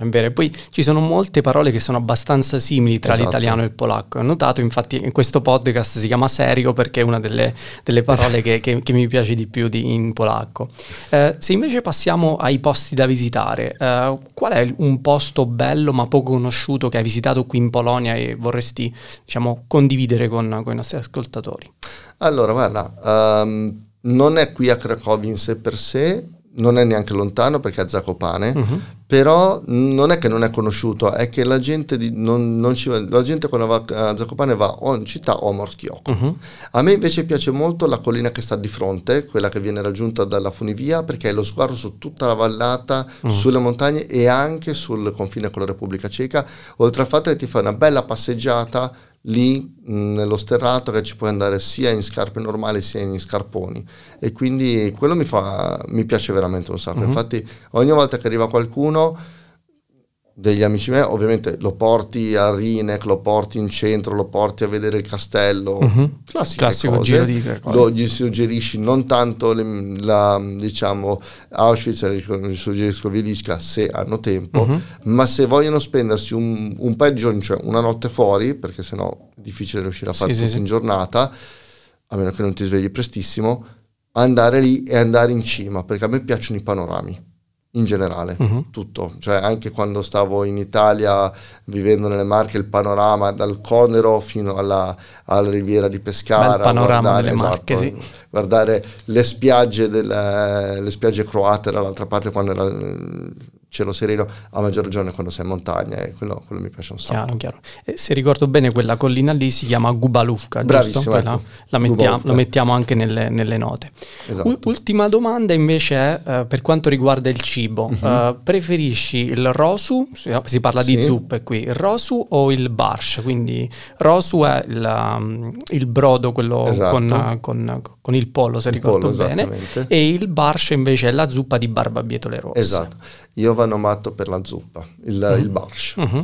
È vero, e poi ci sono molte parole che sono abbastanza simili tra esatto. l'italiano e il polacco. Ho notato, infatti, in questo podcast si chiama serio perché è una delle, delle parole che, che, che, mi piace di più di, in polacco. Eh, se invece passiamo ai posti da visitare, eh, qual è un posto bello ma poco conosciuto che hai visitato qui in Polonia e vorresti, diciamo, condividere con, con i nostri ascoltatori? Allora, guarda, um, non è qui a Cracovia in sé per sé, non è neanche lontano perché è a Zacopane, uh-huh. però non è che non è conosciuto, è che la gente, di, non, non ci, la gente quando va a Zacopane va o in città o a Morchiocco. Uh-huh. A me invece piace molto la collina che sta di fronte, quella che viene raggiunta dalla funivia, perché hai lo sguardo su tutta la vallata, uh-huh. sulle montagne e anche sul confine con la Repubblica Ceca, oltre al fatto che ti fai una bella passeggiata lì mh, nello sterrato che ci puoi andare sia in scarpe normali sia in scarponi e quindi quello mi, fa, mi piace veramente un sacco. Uh-huh. Infatti ogni volta che arriva qualcuno degli amici miei, ovviamente lo porti a Rinec, lo porti in centro, lo porti a vedere il castello, uh-huh. classico cose. giro di lo, gli suggerisci non tanto le, la, diciamo Auschwitz, gli suggerisco Vilisca se hanno tempo, uh-huh. ma se vogliono spendersi un, un paio di giorni, cioè una notte fuori, perché sennò è difficile riuscire a fare sì, tutto sì, in sì. giornata, a meno che non ti svegli prestissimo, andare lì e andare in cima, perché a me piacciono i panorami in generale, uh-huh. tutto, cioè anche quando stavo in Italia vivendo nelle Marche, il panorama dal Conero fino alla, alla riviera di Pescara, Bel panorama guardare, delle Marche, esatto, sì. guardare le spiagge, del, le spiagge croate dall'altra parte quando era cielo sereno, a maggior ragione quando sei in montagna e quello, quello mi piace un sacco. Chiaro, chiaro. E se ricordo bene quella collina lì si chiama Gubalufka, Bravissimo, ecco. la, la, mettiamo, la, mettiamo, anche nelle, nelle note. Esatto. U- ultima domanda invece è uh, per quanto riguarda il cibo. Uh-huh. Uh, preferisci il rosu, si parla sì. di zuppe qui, il rosu o il barsh? Quindi rosu è il, um, il brodo, quello esatto. con, con, con, il pollo se il ricordo pollo, bene, e il barsh invece è la zuppa di barbabietole rosse. Esatto. Io vado matto per la zuppa, il, mm. il barsh, mm-hmm.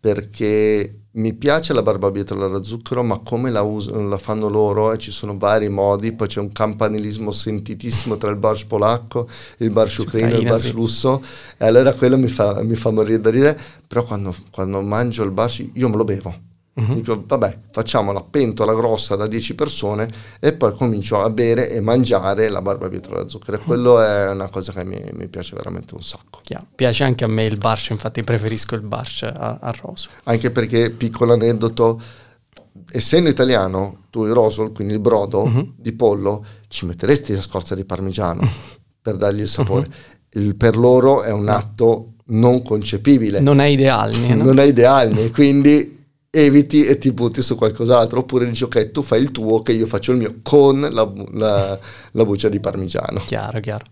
perché mi piace la barbabietola alla zucchero, ma come la, us- la, fanno loro, e ci sono vari modi, poi c'è un campanilismo sentitissimo tra il barsh polacco, il barsh ucraino e il barsh sì. russo, e allora quello mi fa, mi fa morire da ridere, però quando, quando mangio il barsh io me lo bevo Uh-huh. Dico, vabbè, facciamo la pentola grossa da 10 persone e poi comincio a bere e mangiare la barbabietola da zucchero. E quello è una cosa che mi, mi piace veramente un sacco. Chiaro. Piace anche a me il barcio, infatti preferisco il barcio al roso. Anche perché, piccolo aneddoto, essendo italiano, tu il rosol, quindi il brodo uh-huh. di pollo, ci metteresti la scorza di parmigiano per dargli il sapore. Uh-huh. Il, per loro è un atto non concepibile. Non è ideale. No? Non è ideale, quindi eviti e ti butti su qualcos'altro, oppure dici ok, tu fai il tuo, che io faccio il mio con la, la, la buccia di parmigiano. Chiaro, chiaro.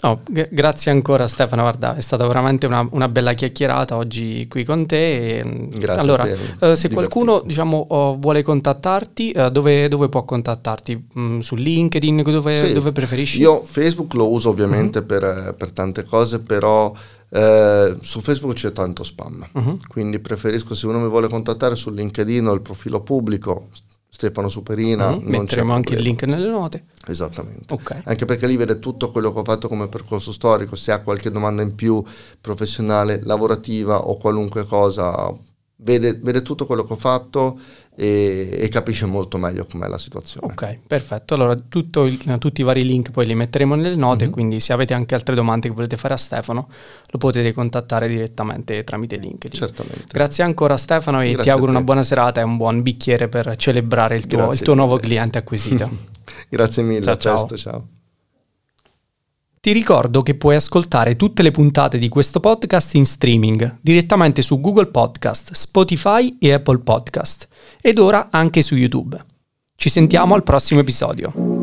No, g- grazie ancora Stefano, guarda, è stata veramente una, una bella chiacchierata oggi qui con te. E, mm, grazie. Allora, eh, se qualcuno diciamo, oh, vuole contattarti, eh, dove, dove, può contattarti? Mm, su LinkedIn, dove, sì. dove, preferisci? Io Facebook lo uso ovviamente mm-hmm. per, per tante cose, però eh, su Facebook c'è tanto spam, uh-huh. quindi preferisco se uno mi vuole contattare su LinkedIn o il profilo pubblico, Stefano Superina. Uh-huh. Metteremo anche il link nelle note. Esattamente. Okay. Anche perché lì vede tutto quello che ho fatto come percorso storico, se ha qualche domanda in più professionale, lavorativa o qualunque cosa, vede, vede tutto quello che ho fatto e, e, capisce molto meglio com'è la situazione. Ok, perfetto. Allora il, tutti i vari link poi li metteremo nelle note, mm-hmm. quindi se avete anche altre domande che volete fare a Stefano lo potete contattare direttamente tramite LinkedIn. Certamente. Grazie ancora Stefano e Grazie ti auguro una buona serata e un buon bicchiere per celebrare il tuo, il tuo nuovo cliente acquisito. Grazie mille, ciao, ciao. Presto, ciao. Ti ricordo che puoi ascoltare tutte le puntate di questo podcast in streaming direttamente su Google Podcast, Spotify e Apple Podcast ed ora anche su YouTube. Ci sentiamo al prossimo episodio.